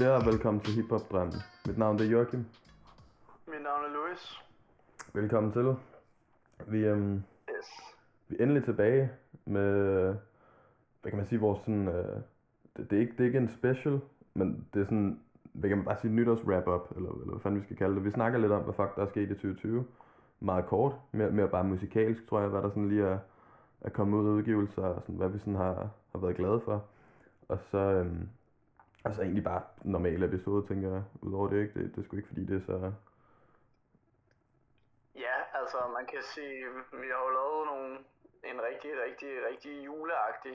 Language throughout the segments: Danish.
Der? Velkommen til Hip Hop Drømmen. Mit navn er Joachim. Mit navn er Louis. Velkommen til. Vi, øhm, Yes. vi er endelig tilbage med, hvad kan man sige, vores sådan, øh, det, det, er ikke, det er ikke en special, men det er sådan, hvad kan man bare sige, nytårs wrap up eller, eller hvad fanden vi skal kalde det. Vi snakker lidt om, hvad fuck der er sket i 2020. Meget kort, mere, mere bare musikalsk, tror jeg, hvad der sådan lige er, er kommet ud af udgivelser, og sådan, hvad vi sådan har, har været glade for. Og så, øhm, altså egentlig bare normal episode, tænker jeg, udover det, ikke? Det, det er sgu ikke, fordi det er så, Ja, altså man kan sige, vi har jo lavet nogle, en rigtig, rigtig, rigtig juleagtig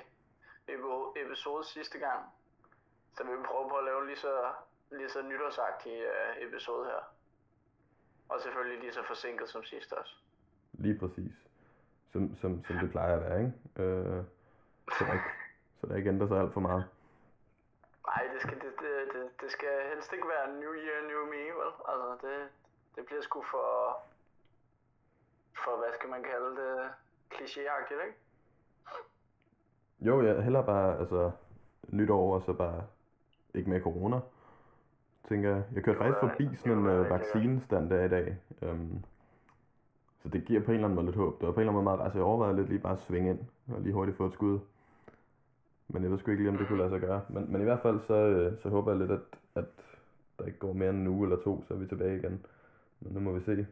episode sidste gang. Så vi vil prøve på at lave lige så, lige så nytårsagtig uh, episode her. Og selvfølgelig lige så forsinket som sidst også. Lige præcis. Som, som, som det plejer at være, ikke? Øh, så, der ikke så der ikke ændrer sig alt for meget. Nej, det skal, det, det, det, skal helst ikke være New Year, New Me, vel? Altså, det, det bliver sgu for, for, hvad skal man kalde det, klichéagtigt, ikke? Jo, jeg hellere bare, altså, nytår og så bare ikke mere corona. Tænker jeg. Jeg kørte faktisk forbi sådan en ja. vaccinestand der i dag. Um, så det giver på en eller anden måde lidt håb. Det var på en eller anden måde meget, altså jeg overvejede lidt lige bare at svinge ind og lige hurtigt få et skud. Men jeg ved sgu ikke lige, om det kunne lade sig gøre. Men, men i hvert fald så, øh, så håber jeg lidt, at, at der ikke går mere end en uge eller to, så er vi tilbage igen. Men nu må vi se.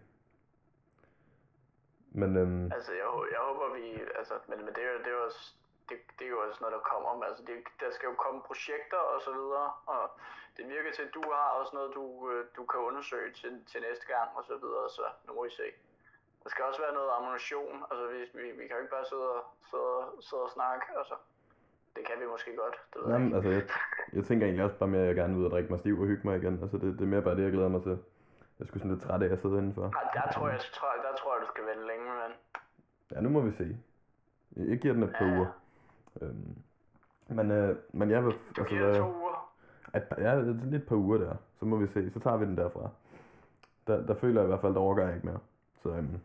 Men øhm, Altså, jeg, jeg håber, vi... Altså, men, men det, er det, er jo også, det, det er jo også noget, der kommer. Altså, det, der skal jo komme projekter og så videre. Og det virker til, at du har også noget, du, øh, du kan undersøge til, til næste gang og så videre. Så nu må vi se. Der skal også være noget ammunition. Altså, vi, vi, vi kan jo ikke bare sidde og, sidde, og- sidde og snakke. Altså, det kan vi måske godt. Det ved jeg Jamen, ikke. altså, jeg, jeg tænker egentlig også bare mere, at jeg gerne vil ud og drikke mig stiv og hygge mig igen. Altså, det, det er mere bare det, jeg glæder mig til. Jeg skulle sådan lidt træt af at sidde indenfor. Ej, der tror jeg, tror, jeg- der tror jeg, du skal vente længe, men... Ja, nu må vi se. Jeg jeg giver den et par Ja, uger. Øhm, men, øh, men jeg vil... Du Altså, giver det hvad, to uger. par, ja, det er lidt et par uger der. Så må vi se. Så tager vi den derfra. Der, der føler jeg i hvert fald, der overgår jeg ikke mere. Så øhm,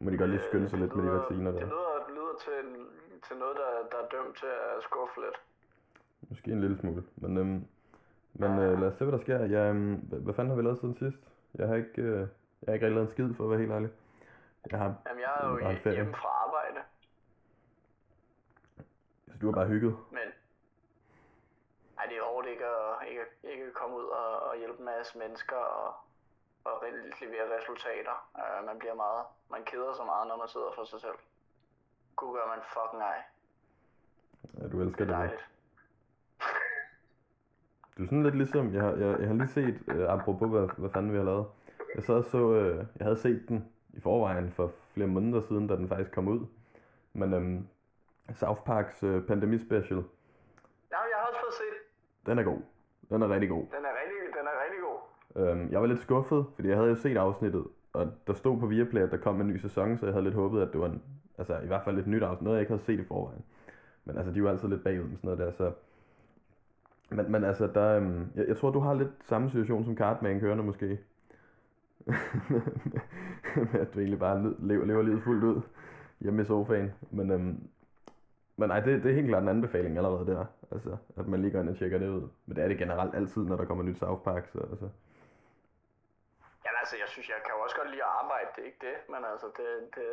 må de godt lige skynde sig Øh, lidt det med de lyder- vacciner Det der. lyder, det lyder til, en- til noget, der, der er dømt til at skuffe lidt. Måske en lille smule. Men, øhm, men øh, lad os se, hvad der sker. Jeg, øhm, hvad, hvad fanden har vi lavet siden sidst? Jeg har ikke, øh, jeg har ikke rigtig lavet en skid, for at være helt ærlig. Jeg har Jamen, jeg er jo ferie. hjemme fra arbejde, Så du har bare hygget. men ej, det er hårdt ikke at, ikke, ikke komme ud og, og hjælpe en masse mennesker og, og re- levere resultater. Uh, man bliver meget, man keder sig meget, når man sidder for sig selv. Gud gør man fucking ej. Ja, du elsker Det er det. dejligt. Du er sådan lidt ligesom, jeg har, jeg, jeg har lige set, øh, apropos hvad, hvad fanden vi har lavet. Jeg sad og så, øh, jeg havde set den i forvejen for flere måneder siden, da den faktisk kom ud. Men øhm, South Parks øh, Pandemi Special, Ja, jeg har også fået set. den er god. Den er rigtig god. Den er rigtig, den er rigtig god. Øhm, jeg var lidt skuffet, fordi jeg havde jo set afsnittet, og der stod på Viaplay, at der kom en ny sæson, så jeg havde lidt håbet, at det var en, altså i hvert fald et nyt afsnit, noget jeg ikke havde set i forvejen. Men altså, de var altid lidt bagud med sådan noget der, så... Men, men altså, der, øhm, jeg, jeg tror, du har lidt samme situation som Cartman kørende måske. med at du egentlig bare lever, lever livet fuldt ud hjemme i sofaen. Men, øhm, men nej, det, det er helt klart en anbefaling allerede der. Altså, at man lige går ind og tjekker det ud. Men det er det generelt altid, når der kommer nyt South Park, så altså... Jamen altså, jeg synes, jeg kan jo også godt lide at arbejde, det er ikke det, men altså, det, det,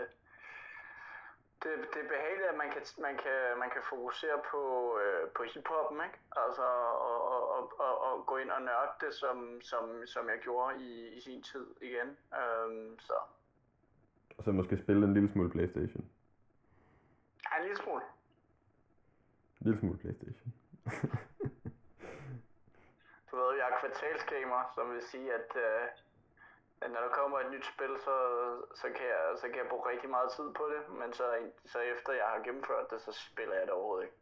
det, det er behageligt, at man kan, man kan, man kan fokusere på, øh, på hiphoppen, ikke? Altså, og, og, og, og, gå ind og nørde det, som, som, som jeg gjorde i, i sin tid igen. Øhm, så, Og så måske spille en lille smule Playstation. ja, en lille smule. En lille smule Playstation. Du ved, jeg er kvartalsgamer, som vil sige, at, øh, at når der kommer et nyt spil, så, så, kan jeg, så kan jeg bruge rigtig meget tid på det, men så, så efter jeg har gennemført det, så spiller jeg det overhovedet ikke.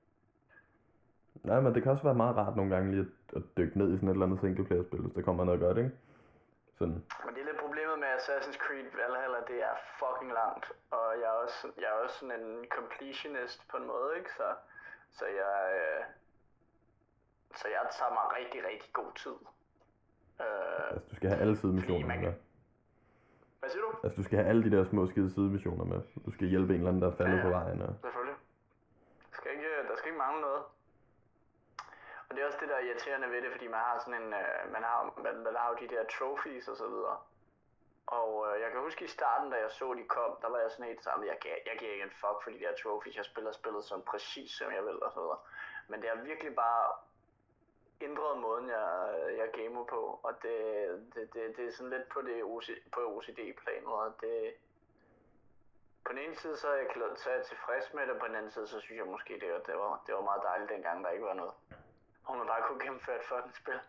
Nej, men det kan også være meget rart nogle gange lige at, at dykke ned i sådan et eller andet singleplayer-spil, hvis der kommer noget godt, ikke? Sådan. Men det er lidt problemet med Assassin's Creed Valhalla, det er fucking langt, og jeg er også, jeg er også sådan en completionist på en måde, ikke? Så, så jeg, øh, så jeg tager mig rigtig, rigtig god tid. Øh, Altså, du skal have alle sidemissioner man kan- hvad siger du? Altså, du skal have alle de der små skide sidemissioner med. Du skal hjælpe en eller anden, der er faldet Ja, på ja. vejen. Og... Selvfølgelig. Der skal ikke, der skal ikke mangle noget. Og det er også det, der er irriterende ved det, fordi man har sådan en, øh, man har, man, man har jo de der trophies og så videre. Og øh, jeg kan huske i starten, da jeg så de kom, der var jeg sådan helt sammen, jeg, jeg, jeg giver ikke en fuck for de der trophies, jeg spiller spillet sådan præcis som jeg vil og så videre. Men det har virkelig bare ændret måden, jeg, jeg gamer på, og det, det, det, det er sådan lidt på det OC, på OCD-planet, og det, på den ene side, så er jeg, glad, så er jeg tilfreds med det, og på den anden side, så synes jeg måske, det det var, det var meget dejligt dengang, der ikke var noget. Og man bare kunne gennemføre et fucking spil.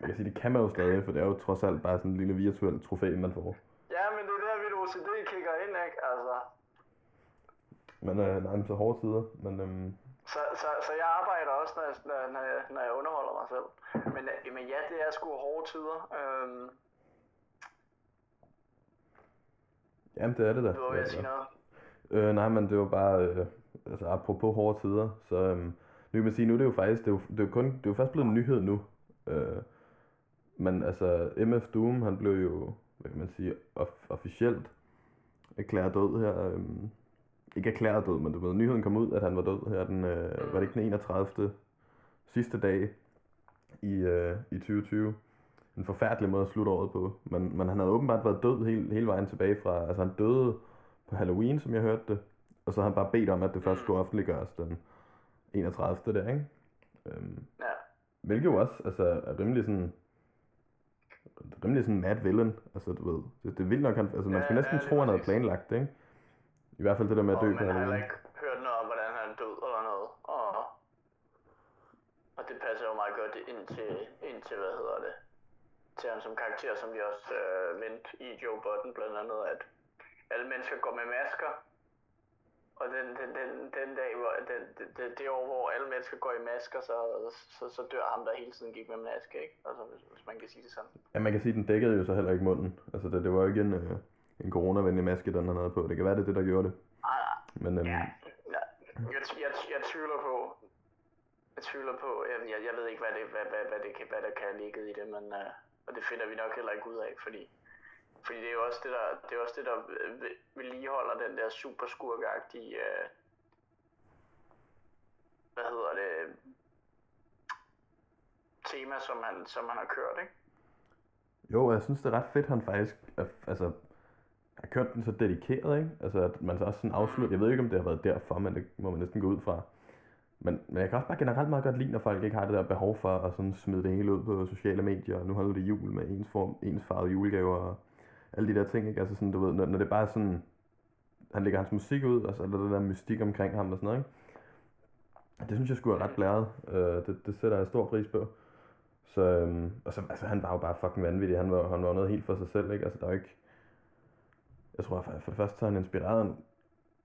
Jeg kan sige, det kan man jo stadig, for det er jo trods alt bare sådan en lille virtuel trofæ, man får. ja, men det er der, mit OCD kigger ind, ikke? Altså, Men øh, nej, men så hårde tider. Men øhm, så, så, så jeg arbejder også, når jeg, når, jeg, når jeg underholder mig selv. Men, øh, men ja, det er sgu hårde tider. Øhm, jamen, det er det da. du at sige noget. Øh, nej, men det var bare, øh, altså apropos hårde tider, så øhm, nu kan man sige, nu er det jo faktisk, det er jo, det er jo kun, det er jo først blevet en nyhed nu. Øh, men altså, MF Doom, han blev jo, hvad kan man sige, of- officielt erklæret død her. Øhm, ikke erklæret død, men det var nyheden kom ud, at han var død her den, øh, var det ikke den 31. sidste dag i, øh, i 2020. En forfærdelig måde at slutte året på. Men, men han havde åbenbart været død hele, hele vejen tilbage fra, altså han døde på Halloween, som jeg hørte det. Og så har han bare bedt om, at det først skulle offentliggøres den 31. der, ikke? Øhm, Ja. hvilket jo også altså, er rimelig sådan rimelig sådan mad villain, altså du ved, det, det er vildt nok, han, altså man skulle næsten ja, tro, han havde planlagt det, ikke? I hvert fald det der med at dø man på har heller ikke hørt noget om, hvordan han død eller noget. Og, og det passer jo meget godt ind til, ind til hvad hedder det, til ham som karakter, som vi også øh, vendte i Joe Budden blandt andet, at alle mennesker går med masker. Og den, den, den, den dag, hvor, den, det, det, det år, hvor alle mennesker går i masker, så, så, så dør ham, der hele tiden gik med maske, ikke? Altså, hvis, hvis man kan sige det sådan. Ja, man kan sige, at den dækkede jo så heller ikke munden. Altså det, det var jo ikke en, øh, en coronavenlig maske, den han havde på. Det kan være, det er det, der gjorde det. Ah, nej. Men øhm, Ja, ja. Jeg, jeg, jeg tvivler på, jeg tvivler på, jeg, jeg, jeg ved ikke, hvad, det, hvad, hvad, hvad, det kan, hvad der kan have ligget i det, men, uh, og det finder vi nok heller ikke ud af, fordi, fordi det er jo også det, der, det er også det, der øh, vedligeholder den der super skurkagtige, uh, hvad hedder det, tema, som han, som han har kørt, ikke? jo, jeg synes, det er ret fedt, han faktisk altså, har kørt den så dedikeret, ikke? Altså, at man så også sådan afslutter, jeg ved ikke, om det har været derfor, men det må man næsten gå ud fra. Men, men jeg kan også bare generelt meget godt lide, når folk ikke har det der behov for at sådan smide det hele ud på sociale medier, og nu holder det jul med ens form, ens farvede julegaver og alle de der ting, ikke? Altså sådan, du ved, når, når det bare er sådan, han lægger hans musik ud, og så er der den der mystik omkring ham og sådan noget, ikke? Det synes jeg skulle er ret blæret. Øh, det, det sætter jeg stor pris på. Så, øhm, og så, altså, han var jo bare fucking vanvittig. Han var, han var noget helt for sig selv, ikke? Altså, der er ikke... Jeg tror, for, det første så har han inspireret en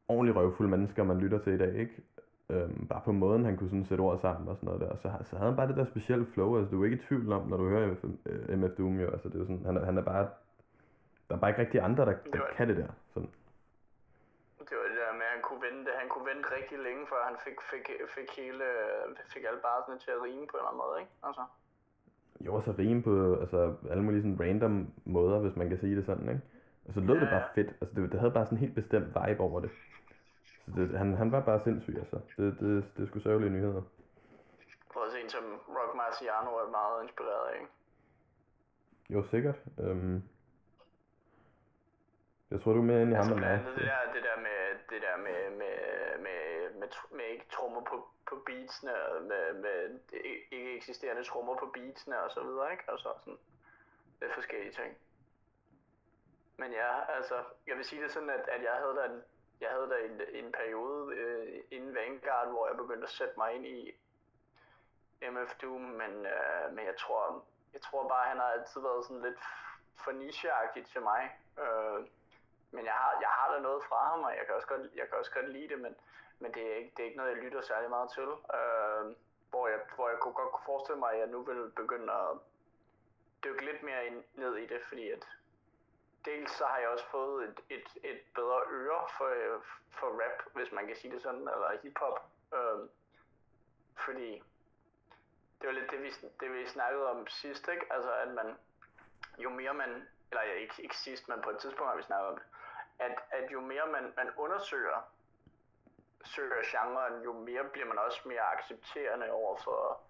ordentlig røvfuld mennesker, man lytter til i dag, ikke? Øhm, bare på måden, han kunne sådan sætte ord sammen og sådan noget der. Så, så havde han bare det der specielle flow. Altså, du er ikke i tvivl om, når du hører MF, øh, MF Doom, jo. Altså, det er jo sådan, han, er- han er bare... Der er bare ikke rigtig andre, der, der Det kan det der. Sådan. Det var det der med, at han kunne vente, han kunne vente rigtig længe, før han fik, fik, fik, hele, fik alle barsene til at rime på en eller anden måde, ikke? Altså. Jo, og så rime på altså, alle mulige sådan random måder, hvis man kan sige det sådan, ikke? Og så lød det Ja, bare fedt. Altså, det, det havde bare sådan en helt bestemt vibe over det. Så det, han, han var bare sindssyg, altså. Det, det, det sgu sørgelige nyheder. Og også en som Rock Marciano er meget inspireret af, ikke? Jo, sikkert. Øhm, jeg tror, du er mere inde i ham Altså end blandt mig. andet det der, det der med, det der med, med, med, med, med ikke trommer på, på beatsene, og med, med ikke- eksisterende trommer på beatsene og så videre, ikke? Altså sådan lidt forskellige ting. Men ja, altså, jeg vil sige det sådan, at, at jeg havde da en, jeg havde da en, en periode øh, inden Vanguard, hvor jeg begyndte at sætte mig ind i MF Doom, men, øh, men jeg tror, jeg tror bare, han har altid været sådan lidt for nicheagtigt til mig. Øh, men jeg har, jeg har da noget fra ham, og jeg kan også godt, jeg kan også godt lide det, men, men det, er ikke, det er ikke noget, jeg lytter særlig meget til. Øh, hvor, jeg, hvor jeg kunne godt forestille mig, at jeg nu vil begynde at dykke lidt mere ind, ned i det, fordi at dels så har jeg også fået et, et, et bedre øre for, øh, for rap, hvis man kan sige det sådan, eller hiphop. Øh, fordi det var lidt det vi, det, vi snakkede om sidst, ikke? Altså, at man, jo mere man, eller ja, ikke, ikke sidst, men på et tidspunkt har vi snakket om det, at, at jo mere man, man undersøger søger genren, jo mere bliver man også mere accepterende over for,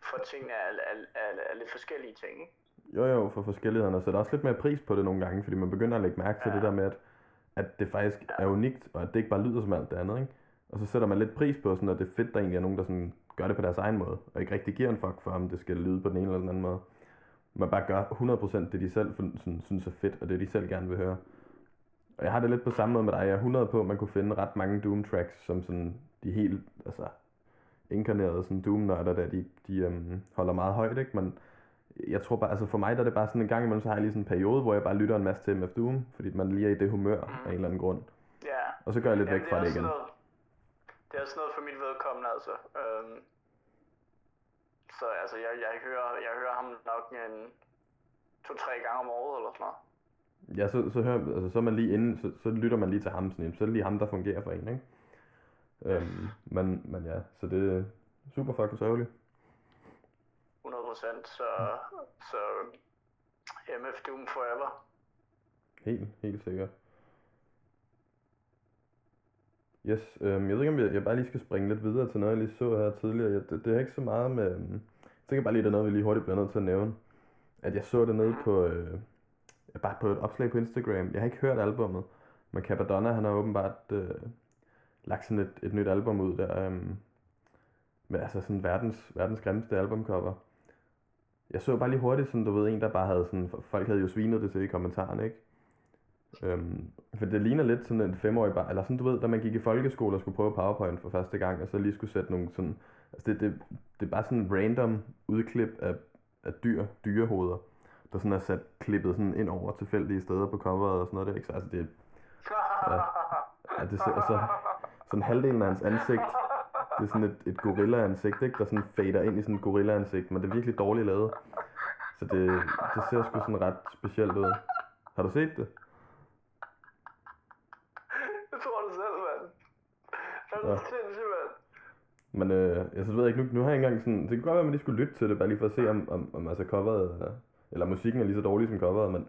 for tingene af, af, af, er lidt forskellige ting, ikke? Jo jo, for forskellighederne. Så der er også lidt mere pris på det nogle gange, fordi man begynder at lægge mærke til Ja. det der med, at, at det faktisk er unikt, og at det ikke bare lyder som alt det andet, ikke? Og så sætter man lidt pris på, sådan, at det er fedt, der egentlig er nogen, der sådan gør det på deres egen måde, og ikke rigtig giver en fuck for, om det skal lyde på den ene eller den anden måde. Man bare gør 100% det, de selv sådan, synes er fedt, og det, de selv gerne vil høre. Og jeg har det lidt på samme måde med dig. Jeg er 100 på, at man kunne finde ret mange Doom tracks, som sådan de helt, altså, inkarnerede sådan Doom-nørder, der de, de øhm, holder meget højt, ikke? Men jeg tror bare, altså for mig der er det bare sådan en gang imellem, så har jeg lige sådan en periode, hvor jeg bare lytter en masse til MF Doom, fordi man lige er i det humør af en eller anden grund. Ja. Og så går jeg lidt Jamen, væk fra det også igen. Noget, det er også noget for mit vedkommende, altså. Øhm, så altså, jeg, jeg, hører, jeg hører ham nok en to-tre gange om året eller sådan noget. Ja, så, så, hører, altså, så, man lige inde, så, så lytter man lige til ham, sådan, så er det lige ham, der fungerer for en, ikke? Øhm, men, men ja, så det er super fucking sørgeligt. 100 procent, så, så MF Doom forever. Helt, helt sikkert. Yes, øhm, jeg ved ikke om jeg, jeg bare lige skal springe lidt videre til noget, jeg lige så her tidligere. Jeg, det, det er ikke så meget med... øhm, Jeg tænker bare lige, det er noget, vi lige hurtigt bliver nødt til at nævne. At jeg så det nede på... Øh, bare på et opslag på Instagram. Jeg har ikke hørt albummet. Men Capadonna, han har åbenbart øh, lagt sådan et, et nyt album ud der. Øh, med altså sådan verdens, verdens grimmeste albumcover. Jeg så bare lige hurtigt, sådan, du ved, en, der bare havde sådan, folk havde jo svinet det til i kommentaren, ikke? Øhm, for det ligner lidt sådan en femårig bar, eller sådan, du ved, da man gik i folkeskole og skulle prøve PowerPoint for første gang, og så lige skulle sætte nogle sådan, altså det, det, det er bare sådan en random udklip af, af dyr, dyrehoveder, der sådan er sat klippet sådan ind over tilfældige steder på coveret og sådan noget der, ikke? Så altså det, Ja. ja, det ser, og så sådan halvdelen af hans ansigt, det er sådan et, et gorilla-ansigt, ikke? Der sådan fader ind i sådan et gorilla-ansigt, men det er virkelig dårligt lavet. Så det, det ser sgu sådan ret specielt ud. Har du set det? Jeg tror det selv, mand. Er du Ja. mand? Men øh, jeg så ved ikke, nu, nu har jeg engang sådan, det kan godt være, at man lige skulle lytte til det, bare lige for at se, om, om, om altså coveret, er, eller musikken er lige så dårlig som coveret, men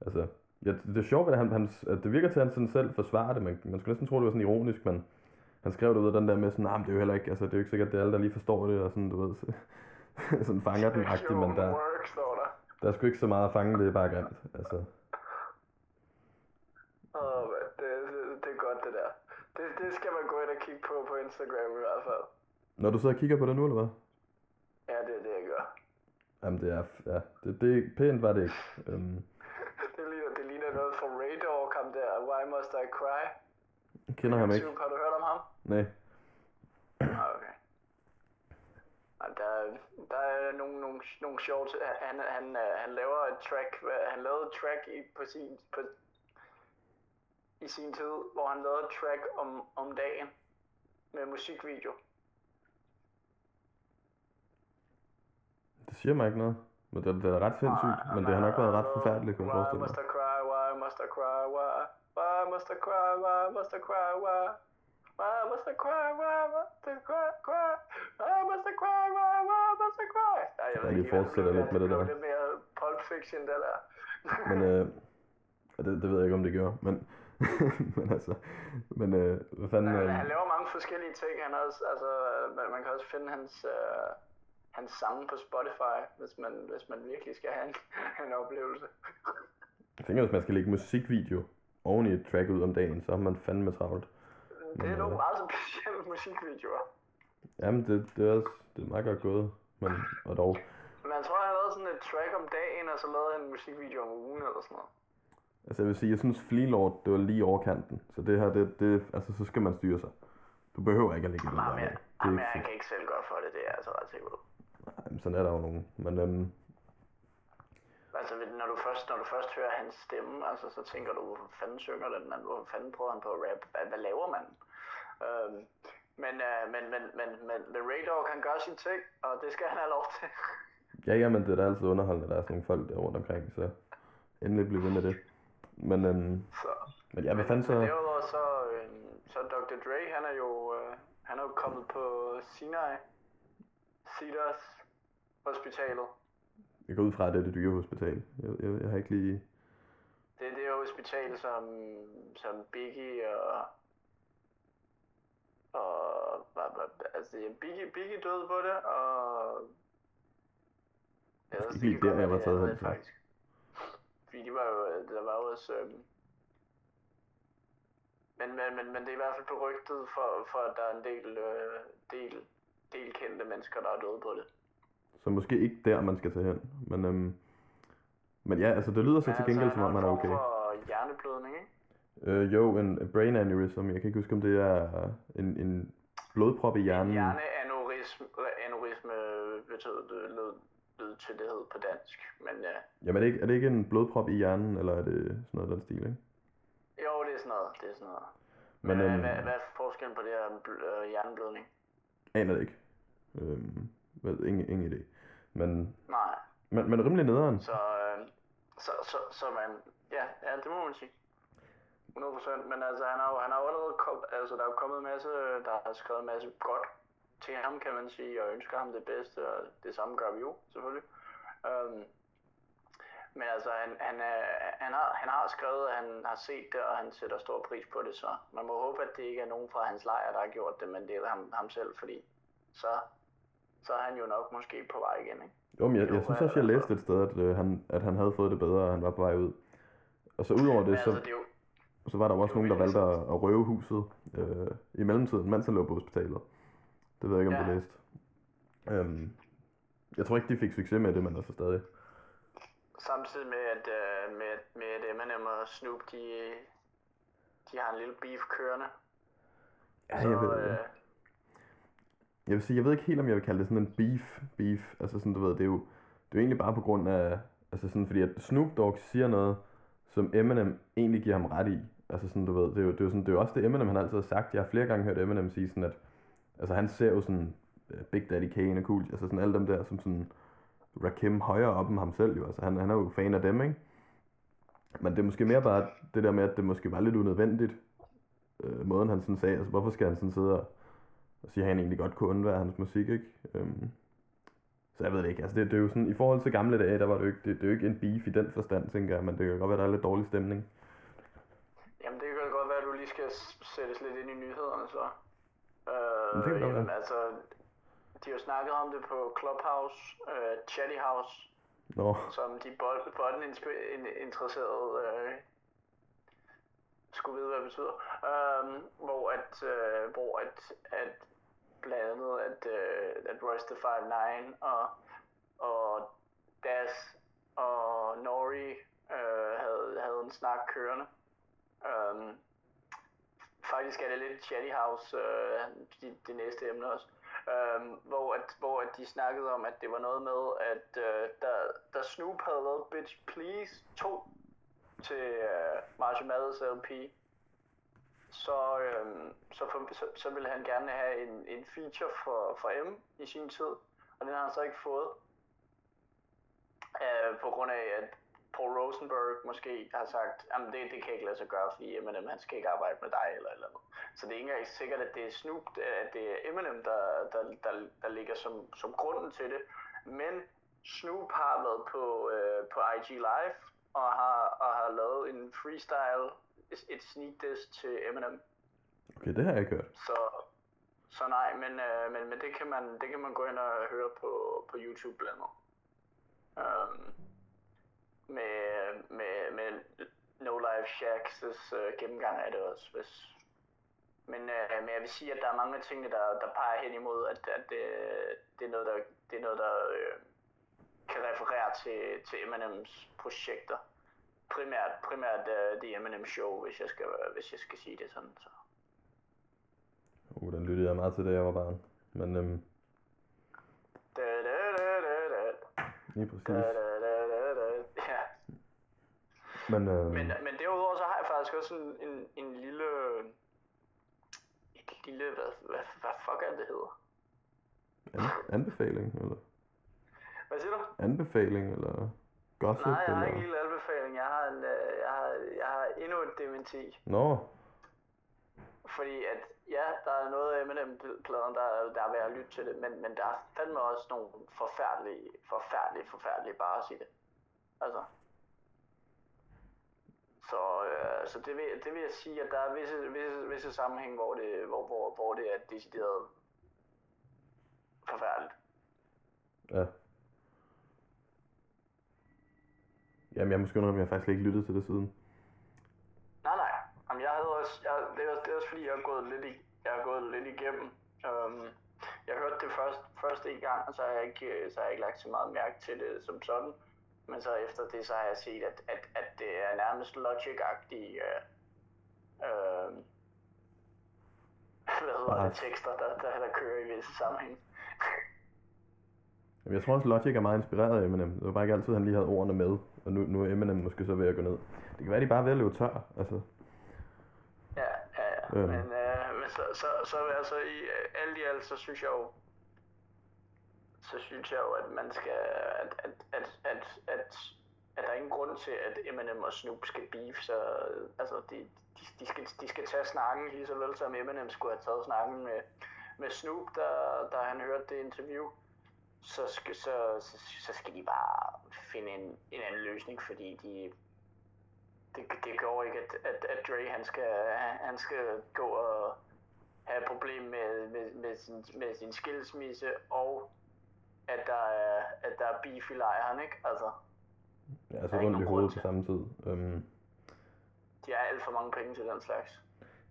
altså, ja, det, det er sjovt, at, han, han, at det virker til, at han sådan selv forsvarer det, man, man skulle næsten tro, det var sådan ironisk, men han skrev det ud af den der med sådan, nah, men det er jo heller ikke, altså det er jo ikke sikkert, det er alle, der lige forstår det, og sådan, du ved, så, sådan fanger den agtigt, men der, der. er sgu ikke så meget at fange, det er bare grimt, altså. Åh, mand, det, det, er godt, det der. Det, det skal man gå ind og kigge på på Instagram i hvert fald. Når du og kigger på det nu, eller hvad? Ja, det er det, jeg gør. Jamen det er, ja, det, det pænt var det ikke. Øhm, Det ligner, det ligner noget fra Radar, ham der. Why Must I Cry? jeg kender ham ikke. Har du hørt om ham? Nej. Ah, okay. Ej, Der, er- der er nogle, nogle, nogle sjove. Han, han, øh, han laver et track, han lavede et track i, på sin, på, i sin tid, hvor han lavede et track om, om dagen med musikvideo. Det siger mig ikke noget. Men det, det er ret sindssygt, men det har nok været ret forfærdeligt, kunne jeg Why forestille must mig. I cry, why must I cry, why? Why must I cry, why must I cry, why? Must I cry, I cry, cry? Must I cry, must I cry? Ej, jeg ved ikke, fortsætter det blev- lidt med det der. lidt mere Pulp Fiction, det der. Men øh, det, det ved jeg ikke, om det gjorde. Men, men altså, men øh, hvad fanden... Han, Øh, han laver mange forskellige ting. Han også, altså, man, man kan også finde hans, øh, hans sange på Spotify, hvis man, hvis man virkelig skal have en, en oplevelse. jeg tænker, hvis man skal lægge musikvideo oven i et track ud om dagen, så har man fandme travlt. Det er Men, nogle øh, meget specielle musikvideoer. Jamen, det, det, er, også, det er meget godt gået. Men, og dog, Men jeg tror, han lavede sådan et track om dagen, og så lavede han en musikvideo om ugen eller sådan noget. altså jeg vil sige, jeg synes Flea Lord, det var lige over kanten. Så det her, det, det, altså så skal man styre sig. Du behøver ikke at lægge det Jamen, der. jeg, er jamen, jeg fedt. kan ikke selv gøre for det, det er jeg altså ret sikker på. Jamen, sådan er der jo nogen. Men øhm, Altså, når du først, når du først hører hans stemme, altså, så tænker du, hvorfor fanden synger den mand? Hvorfor fanden prøver han på at rap? Hvad, hvad laver man? Øhm, men, øh, men, men, men, men, men Radar kan gøre sin ting, og det skal han have lov til. ja, jamen, det er da altid underholdende, der er sådan nogle folk der rundt omkring. Så endelig blive ved med det. Men, øhm, så, men ja, hvad fanden så... Men derudover så, øh, så Dr. Dre, han er jo, øh, han er jo kommet på Sinai, Cedars Hospitalet. Jeg går ud fra, at det er det dyre hospital. Jeg, jeg, jeg har ikke lige... Det er det hospital, som, som Biggie og og altså, Biggie, Biggie døde på det, og... Ja, Måske det lige der, jeg var taget hen faktisk. Fordi de var jo, der var jo også... Øhm, men, men, men, men det er i hvert fald berygtet for, for at der er en del, øh, del, del kendte mennesker, der er døde på det. Så måske ikke der, man skal tage hen. Men, øhm, men ja, altså det lyder så Men til gengæld, som om man er okay. For hjerneblødning, ikke? Øh, jo, en brain aneurysm. Jeg kan ikke huske, om det er en, en blodprop i hjernen. Hjerneaneurisme aneurisme betød det lød, lød til det hed på dansk. Men ja, Jamen er det, ikke, er det ikke en blodprop i hjernen, eller er det sådan noget den stil, ikke? jo, det er sådan noget. Det er sådan noget. Men hvad, øhm, hvad, hvad er forskellen på det her øh, hjerneblødning? aner det ikke. Øhm, ved, ingen, ingen idé. Men, Nej, men, men rimelig nederen. så, øh, så, så, så man, ja, ja, det må man sige. 100%, men altså, han har han har allerede kom, altså, der er kommet en masse, der har skrevet en masse godt til ham, kan man sige, og ønsker ham det bedste, og det samme gør vi jo, selvfølgelig. Um, men altså, han, han, er, han, har, han har skrevet, at han har set det, og han sætter stor pris på det, så man må håbe, at det ikke er nogen fra hans lejr, der har gjort det, men det er ham, ham selv, fordi så, så er han jo nok måske på vej igen, ikke? Jo, men jeg, Jo, jeg synes også, jeg altså. læste et sted, at, øh, han, at han havde fået det bedre, og han var på vej ud. Og så udover Men det, altså, så, det er jo, så var der også det nogen, der valgte at, at røve huset øh, i mellemtiden, mens han lå på hospitalet. Det ved jeg ikke, om Ja. du læste. Øhm, jeg tror ikke, de fik succes med det, men altså stadig. Samtidig med at, øh, med, med at Eminem og Snoop, de, de har en lille beef kørende. Ja, så, jeg ved, øh, jeg vil sige, jeg ved ikke helt, om jeg vil kalde det sådan en beef, beef. Altså sådan, du ved, det er jo, det er jo egentlig bare på grund af, altså sådan, fordi at Snoop Dogg siger noget, som Eminem egentlig giver ham ret i. Altså sådan, du ved, det er jo, det er jo, sådan, det er jo også det, Eminem han altid har sagt. Jeg har flere gange hørt Eminem sige sådan, at, altså han ser jo sådan, øh, Big Daddy Kane og Cool, altså sådan alle dem der, som sådan, Rakim højere op end ham selv jo. Altså han, han er jo fan af dem, ikke? Men det er måske mere bare det der med, at det måske var lidt unødvendigt, øh, måden han sådan sagde. Altså hvorfor skal han sådan sidde og, og sige, at han egentlig godt kunne undvære hans musik, ikke? Øhm, så jeg ved det ikke. Altså det, det er jo sådan, i forhold til gamle dage, der var det jo ikke, det, det er jo ikke en beef i den forstand, tænker jeg, men det kan godt være, der er lidt dårlig stemning. Jamen det kan godt være, at du lige skal sættes lidt ind i nyhederne så. Øh, det kan godt jamen, være. altså, de har jo snakket om det på Clubhouse, øh, Chatty House, Nå, som de bot- botten interesserede øh, skulle vide, hvad det betyder. Um, hvor at, øh, hvor at, at blandt andet, at, øh, at Royce the 5'9 og, og Das og Nori øh, havde, havde en snak kørende. Um, faktisk er det lidt Chatty House, øh, det, de næste emne også. Um, hvor, at, hvor at de snakkede om, at det var noget med, at øh, der, der Snoop havde lavet Bitch Please 2 til øh, Marshall Mathers LP, så, øhm, så, for, så, så ville han gerne have en, en feature for, for M i sin tid, og den har han så ikke fået. Øh, på grund af, at Paul Rosenberg måske har sagt, at det, det kan ikke lade sig gøre, fordi Eminem han skal ikke arbejde med dig eller eller andet. Så det er ikke engang sikkert, at det er Snoop, at det er Eminem, der, der, der, der ligger som, som grunden til det. Men Snoop har været på, øh, på IG Live og har, og har lavet en freestyle, et sneak diss til Eminem. okay, det har jeg ikke hørt. Så, så nej, men, øh, men, men det, kan man, det kan man gå ind og høre på, på YouTube blandt andet. Um, med, med, med No Life Shacks' øh, gennemgang af det også. Hvis. Men, øh, men jeg vil sige, at der er mange af tingene, der, der peger hen imod, at, at det, det er noget, der, det er noget, der øh, kan referere til, til Eminems projekter. Primært, primært uh, The Eminem Show, hvis jeg skal, hvis jeg skal sige det sådan. Så. Uh, den lyttede jeg meget til, da jeg var barn. Men øhm, Da, da, da, da, da. lige Da, præcis. da, da, da, da. Ja. Men, øhm, Men, men derudover så har jeg faktisk også en, en, en lille... Et lille... Hvad, hvad, hvad fuck er det hedder? an, anbefaling, eller? Hvad siger du? Anbefaling, eller gossip, Nej, jeg har eller? ikke en anbefaling. Jeg har, en, øh, jeg har, jeg har endnu et dementi. Nå, Fordi at, ja, der er noget af Eminem-pladen, der, er- der er værd at lytte til det, men, men der er fandme også nogle forfærdelige, forfærdelige, forfærdelige bars i det. Altså, Så, øh, så det, vil, det vil jeg sige, at der er visse, visse, visse sammenhæng, hvor det, hvor, hvor, hvor det er decideret forfærdeligt. Ja. Jamen, jeg måske undre, at jeg faktisk ikke lyttet til det siden. Nej, nej. Jamen, jeg havde også, jeg, det, er, det er også fordi, jeg har gået lidt, i, jeg har gået lidt igennem. Um, jeg hørte det først, først en gang, og så har, jeg ikke, så har jeg ikke lagt så meget mærke til det som sådan. Men så efter det, så har jeg set, at, at, at det er nærmest logic-agtige uh, uh, hvad hedder det, tekster, der, der, der kører i visse sammenhæng. Jeg tror også, Logic er meget inspireret af Eminem. Det var bare ikke altid, han lige havde ordene med. Og nu, nu er Eminem måske så ved at gå ned. Det kan være, de bare er ved at løbe tør. Altså, Ja, ja, ja. Øhm. Men, øh, men så, så, så altså i øh, alt i alt, så synes jeg jo, så synes jeg jo, at man skal, at, at, at, at, at, at der er ingen grund til, at Eminem og Snoop skal beef, så altså, de, de, de, skal, de skal tage snakken lige så vel, som Eminem skulle have taget snakken med, med Snoop, da, da han hørte det interview. Så skal, så, så, så skal de bare finde en, en anden løsning, fordi de, det, det går ikke, at, at, at Dre han skal, han skal gå og have et problem med, med, med, sin, med sin skilsmisse, og at der er, at der er beef i lejren, ikke? Altså, ja, ikke rundt i hovedet på samme tid. Um, de har alt for mange penge til den slags.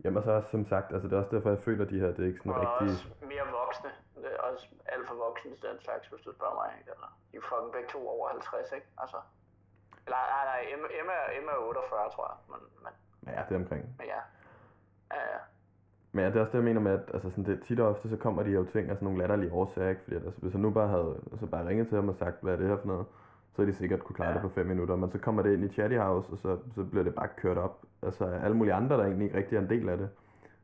Jamen, så som sagt, altså det er også derfor, jeg føler, de her, det er ikke sådan Og rigtig... også mere voksne. Det er også alt for voksne den slags, hvis du spørger mig. Ikke? Eller, de er fucking begge to over 50, ikke? Altså. Eller, nej, nej, Emma, Emma, Emma er 48, tror jeg. Men, men, Ja, det er omkring. men ja. Ja, ja. Men ja, det er også det, jeg mener med, at altså, sådan, det, tit og ofte, så kommer de her jo ting af sådan nogle latterlige årsager, ikke? Fordi altså, hvis jeg nu bare havde altså, bare ringet til ham og sagt, hvad er det her for noget, så havde de sikkert kunne klare Ja. det på fem minutter. Men så kommer det ind i Chatty House, og så, så bliver det bare kørt op. Altså alle mulige andre, der egentlig ikke rigtig er en del af det.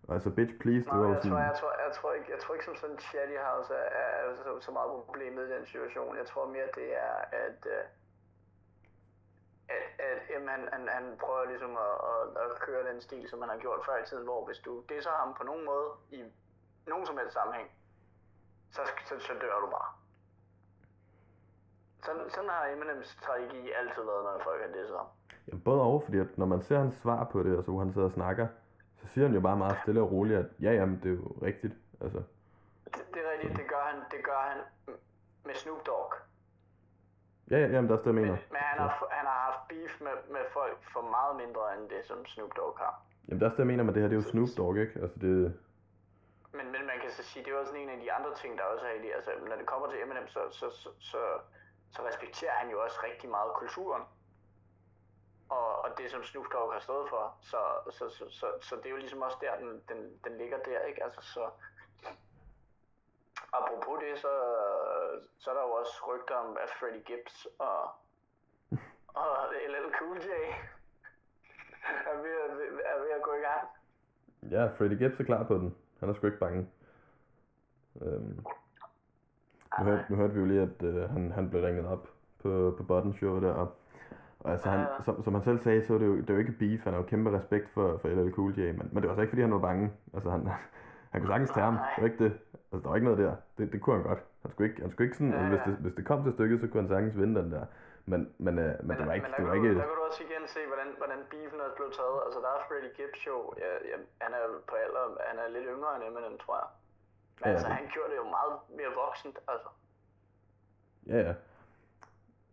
Og altså, bitch please, det var jeg, tror, sådan... jeg, tror, jeg, tror ikke, jeg tror ikke som sådan Chatty House er, er så, så meget problemet i den situation. Jeg tror mere det er, at, øh, at, at jamen, han, han, han prøver ligesom at, at, at køre den stil, som han har gjort før i tiden, hvor hvis du disser ham på nogen måde i nogen som helst sammenhæng, så, så, så dør du bare. Sådan, sådan har Eminems strategi altid været, når folk har disset ham. Jamen, både og, fordi at når man ser hans svar på det, altså hvor han sidder og snakker, så siger han jo bare meget stille og roligt, at ja, jamen, det er jo rigtigt. Altså, Det, det er rigtigt, det gør han, det gør han med Snoop Dogg. ja, ja, jamen, det er det, jeg mener. Men, men han, har, han har haft beef med, med folk for meget mindre end det, som Snoop Dogg har. Jamen, det er også det, jeg mener med det her, det er jo Snoop Dogg, ikke? Altså, det, Men, men man kan så sige, det er også en af de andre ting, der også er i det. Altså, når det kommer til Eminem, så, så, så, så, så respekterer han jo også rigtig meget kulturen. Og, og det, som Snoop Dogg har stået for. Så, så, så, så, så det er jo ligesom også der, den, den, den ligger der, ikke? Altså, så... Apropos det, så, så er der jo også rygter om, at Freddie Gibbs og, og LL Cool J er ved, at, er ved at gå i gang. ja, Freddie Gibbs er klar på den. Han er sgu ikke bange. Øhm, nu, hørte, nu hørte vi jo lige, at øh, han, han blev ringet op på, på Button Show der. Og, og altså, han, Ja. som, som han selv sagde, så er det jo, det er jo ikke beef. Han har jo kæmpe respekt for, for LL Cool J. Men, men det var så ikke, fordi han var bange. Altså, han, han kunne sagtens tage ham. Det var ikke det. Altså, der var ikke noget der. Det, det kunne han godt. Han skulle ikke, han skulle ikke sådan, Ja, altså, hvis, ja. det, hvis det kom til stykket, så kunne han sagtens vinde den der. Men, men, øh, men, det var ikke, men der, det var ikke, du, der kan du også igen se, hvordan, hvordan beefen er blevet taget. Altså, der er Freddie Gibbs jo, ja, ja, han er på alder, han er lidt yngre end Eminem, tror jeg. Altså, han gjorde det jo meget mere voksent, altså. ja, ja.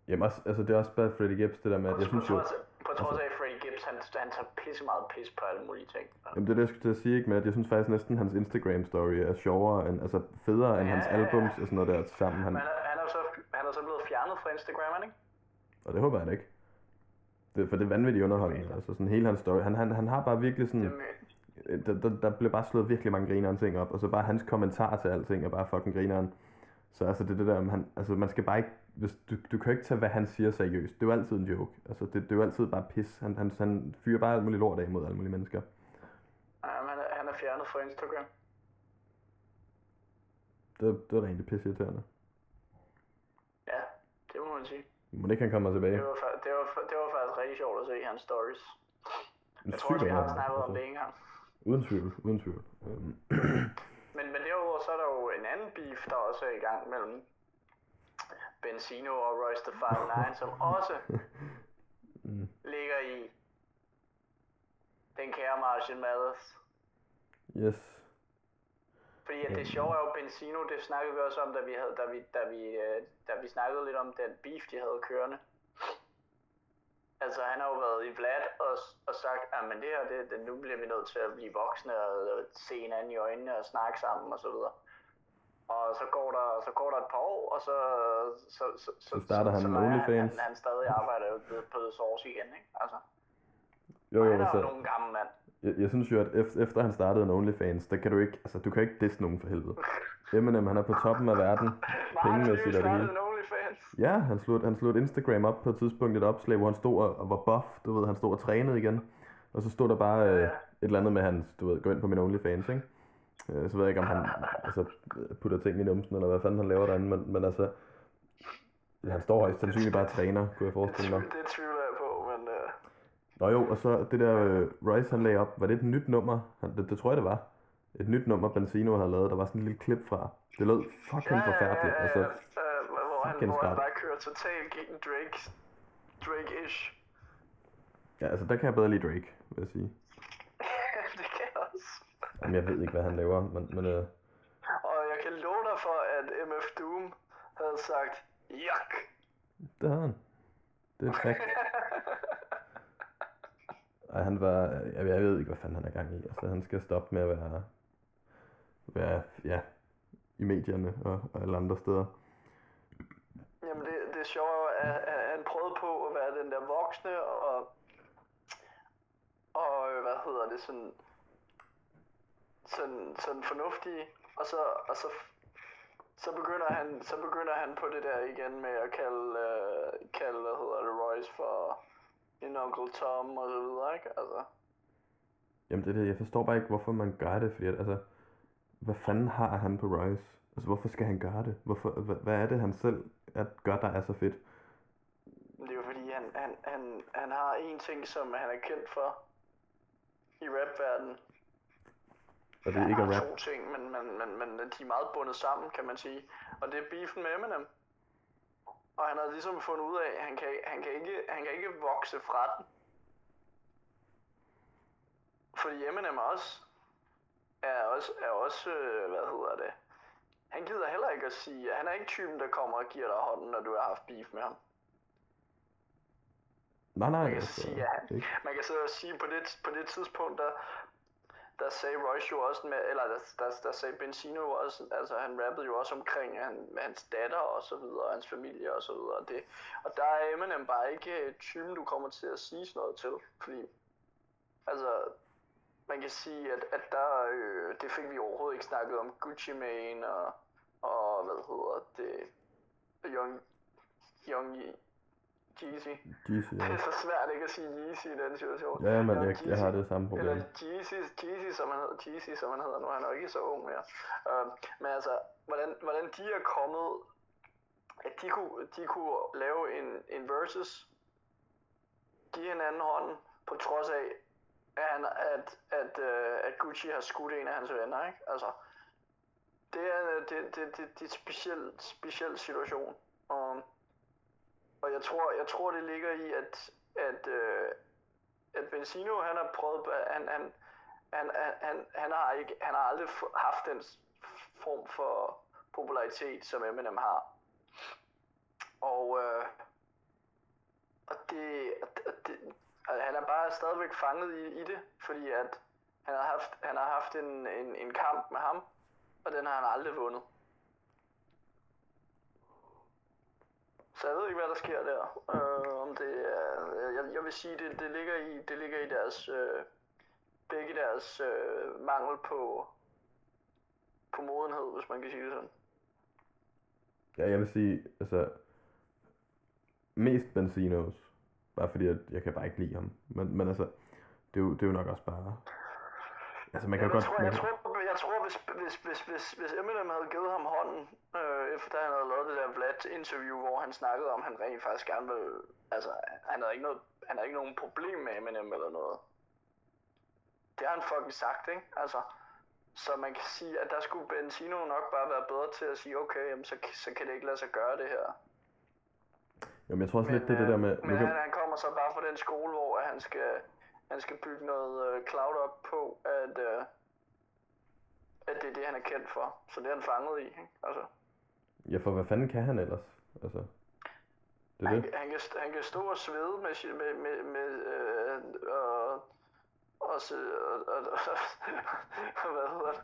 Jamen også, altså det er også bare Freddie Gibbs, det der med, at jeg synes jo, på trods af, at Freddie Gibbs, han, han tager pisse meget pis på alle mulige ting. Jamen det er det, jeg skulle til at sige, ikke? Med, at jeg synes faktisk næsten, hans Instagram-story er sjovere, end, altså federe end Ja, hans albums og sådan noget der sammen. Han, Men han, er- han, er så, han er så blevet fjernet fra Instagram, han ikke? og det håber jeg da ikke. Det, for det er vanvittigt underholdende. Altså sådan hele hans story. Han, han, han har bare virkelig sådan, Det, der, der, der bliver bare slået virkelig mange grineren ting op, og så bare hans kommentar til alting er bare fucking grineren. Så altså det det der, han, altså man skal bare ikke, hvis, du, du kan ikke tage, hvad han siger seriøst. Det er jo altid en joke. Altså det, det er jo altid bare pis. Han, han, han fyrer bare alt muligt lort af mod alle mulige mennesker. Jamen, han, er, han er fjernet fra Instagram. Det, det er da egentlig pisse irriterende. Ja, det må man sige. Må ikke han kommer tilbage? Det var, det, var, det var faktisk rigtig sjovt at se hans stories. En Jeg tror vi har snakket om altså. det engang. Uden tvivl, uden tvivl. Øhm, Men, men derudover så er der jo en anden beef, der også er i gang mellem Benzino og Royce the 59, som også Mm. ligger i den kære Marshall Mathers. Yes. Fordi at det sjove er jo Benzino, det snakkede vi også om, da vi, havde, da vi, da vi, øh, da vi snakkede lidt om den beef, de havde kørende. Altså han har jo været i Vlad og, og sagt, at men det her, det, det, nu bliver vi nødt til at blive voksne og, og se hinanden i øjnene og snakke sammen og så videre. Og så går der, så går der et par år, og så, så, så, Så starter han så, med så, OnlyFans. Han, han stadig arbejder jo på, The Source igen, ikke? Altså, Jo, jo, han er jo altså, nogen gammel mand. jeg, jeg synes jo, at efter, efter han startede en OnlyFans, der kan du ikke, altså du kan ikke disse nogen for helvede. Eminem, han er på toppen af verden, pengemæssigt og det hele. En OnlyFans. Ja, han slog, han slog et Instagram op på et tidspunkt, et opslag, hvor han stod og, og var buff, du ved, han stod og trænede igen. Og så stod der bare øh, Ja. et eller andet med, han, du ved, gå ind på min OnlyFans, ikke? Øh, så ved jeg ikke, om han altså, putter ting i numsen, eller hvad fanden han laver derinde, men, men altså, han står højst sandsynligt bare træner, kunne jeg forestille mig. Det tvivler jeg på, men... Øh, Nå jo, og så det der øh, Royce han lagde op, var det et nyt nummer? Han, det, det tror jeg det var. Et nyt nummer Benzino havde lavet, der var sådan et lille klip fra. Det lød fucking forfærdeligt. Altså, øh, hvor, han, hvor han bare kører totalt gegen Drake. Drake-ish. ja, altså der kan jeg bedre lide Drake, vil jeg sige. det kan jeg også. Jamen, jeg ved ikke, hvad han laver, men, men øh, Og jeg kan love dig for, at MF Doom havde sagt, Yak! det havde han. Det er fact. Ej, han var, jeg, jeg ved ikke, hvad fanden han er gang i. Altså, han skal stoppe med at være, være ja, i medierne og, og alle andre steder. Jamen det, det er sjovt, at, at han prøvede på at være den der voksne og, og hvad hedder det, sådan, sådan, sådan fornuftige, og så, og så, så begynder han, så begynder han på det der igen med at kalde, øh, kalde hvad hedder det, Royce for en Uncle Tom og så videre, ikke? Altså, Jamen det er det, jeg forstår bare ikke, hvorfor man gør det, fordi at, altså, hvad fanden har han på Royce? Altså, hvorfor skal han gøre det? Hvorfor, hvad, hvad er det, han selv at gør, der er så fedt? det er jo fordi, han, han, han, har en ting, som han er kendt for i rapverdenen, Og det er ikke rap. to ting, men, men, men, men de er meget bundet sammen, kan man sige. Og det er beefen med Eminem. Og han har ligesom fundet ud af, at han kan, han kan, ikke, han kan ikke vokse fra den. Fordi Eminem også er også, er også øh, hvad hedder det, han gider heller ikke at sige, han er ikke typen, der kommer og giver dig hånden, når du har haft beef med ham. Nej, nej, Man kan altså, sige, ikke. man kan så sige, på det, på det tidspunkt, der, der sagde Royce jo også med, eller der, der, der sagde Benzino også, altså han rappede jo også omkring han, med hans datter og så videre, og hans familie og så videre. Og, det, og der er Eminem bare ikke typen, du kommer til at sige sådan noget til, fordi, altså, man kan sige, at, at der, øh, det fik vi overhovedet ikke snakket om Gucci Mane og, og hvad hedder det, Young, Young Jeezy. Jeezy, Det er ja. så svært ikke at sige Yeezy i den situation. Ja, men jeg, jeg har det samme problem. Eller Jeezy, Jeezy, som han hedder, Jeezy, som han hedder nu, han er jo ikke så ung mere. Uh, men altså, hvordan, hvordan de er kommet, at de kunne, de kunne lave en, en versus, give hinanden hånden, på trods af, at, han, at, at, uh, at Gucci har skudt en af hans venner, ikke? Altså, det er, det, det, det, det er en speciel, speciel situation. Um, og jeg tror, jeg tror det ligger i, at, at, øh, at Benzino, han har prøvet, han, han, han, han, han, han, har ikke, han har aldrig haft den form for popularitet, som Eminem har. Og, øh, og det, og det, og det altså, han er bare stadigvæk fanget i, i det, fordi at han har haft, han har haft en, en, en kamp med ham, og den har han aldrig vundet. Så jeg ved ikke, hvad der sker der. Øh, om det er, jeg, jeg vil sige, det, det, ligger i, det ligger i deres, øh, begge deres øh, mangel på, på modenhed, hvis man kan sige det sådan. Ja, jeg vil sige, altså, mest Benzinos, bare fordi at jeg kan bare ikke lide ham. Men, men altså, det er, jo, det er jo nok også bare, altså man kan jeg, godt, tror, man jeg, tror, jeg tror, hvis, hvis, hvis, hvis, hvis Eminem havde givet ham hånden, øh, efter han havde lavet det der Vlad interview, hvor han snakkede om, at han rent faktisk gerne ville, altså, han havde ikke, noget, han havde ikke nogen problem med Eminem eller noget. Det har han fucking sagt, ikke? Altså, så man kan sige, at der skulle Benzino nok bare være bedre til at sige, okay, jamen, så, så kan det ikke lade sig gøre det her. jo, men jeg tror også lidt, det er det der med, Men kan, han, han kommer så bare fra den skole, hvor han skal, han skal bygge noget øh, cloud op på, at, øh, at det er det, han er kendt for. Så det er han fanget i, ikke? Altså, Ja, for hvad fanden kan han ellers? Altså, det er han, det. han, kan, han kan stå og svede med, med, med, med øh, og, og, og, og, og, hvad hedder det?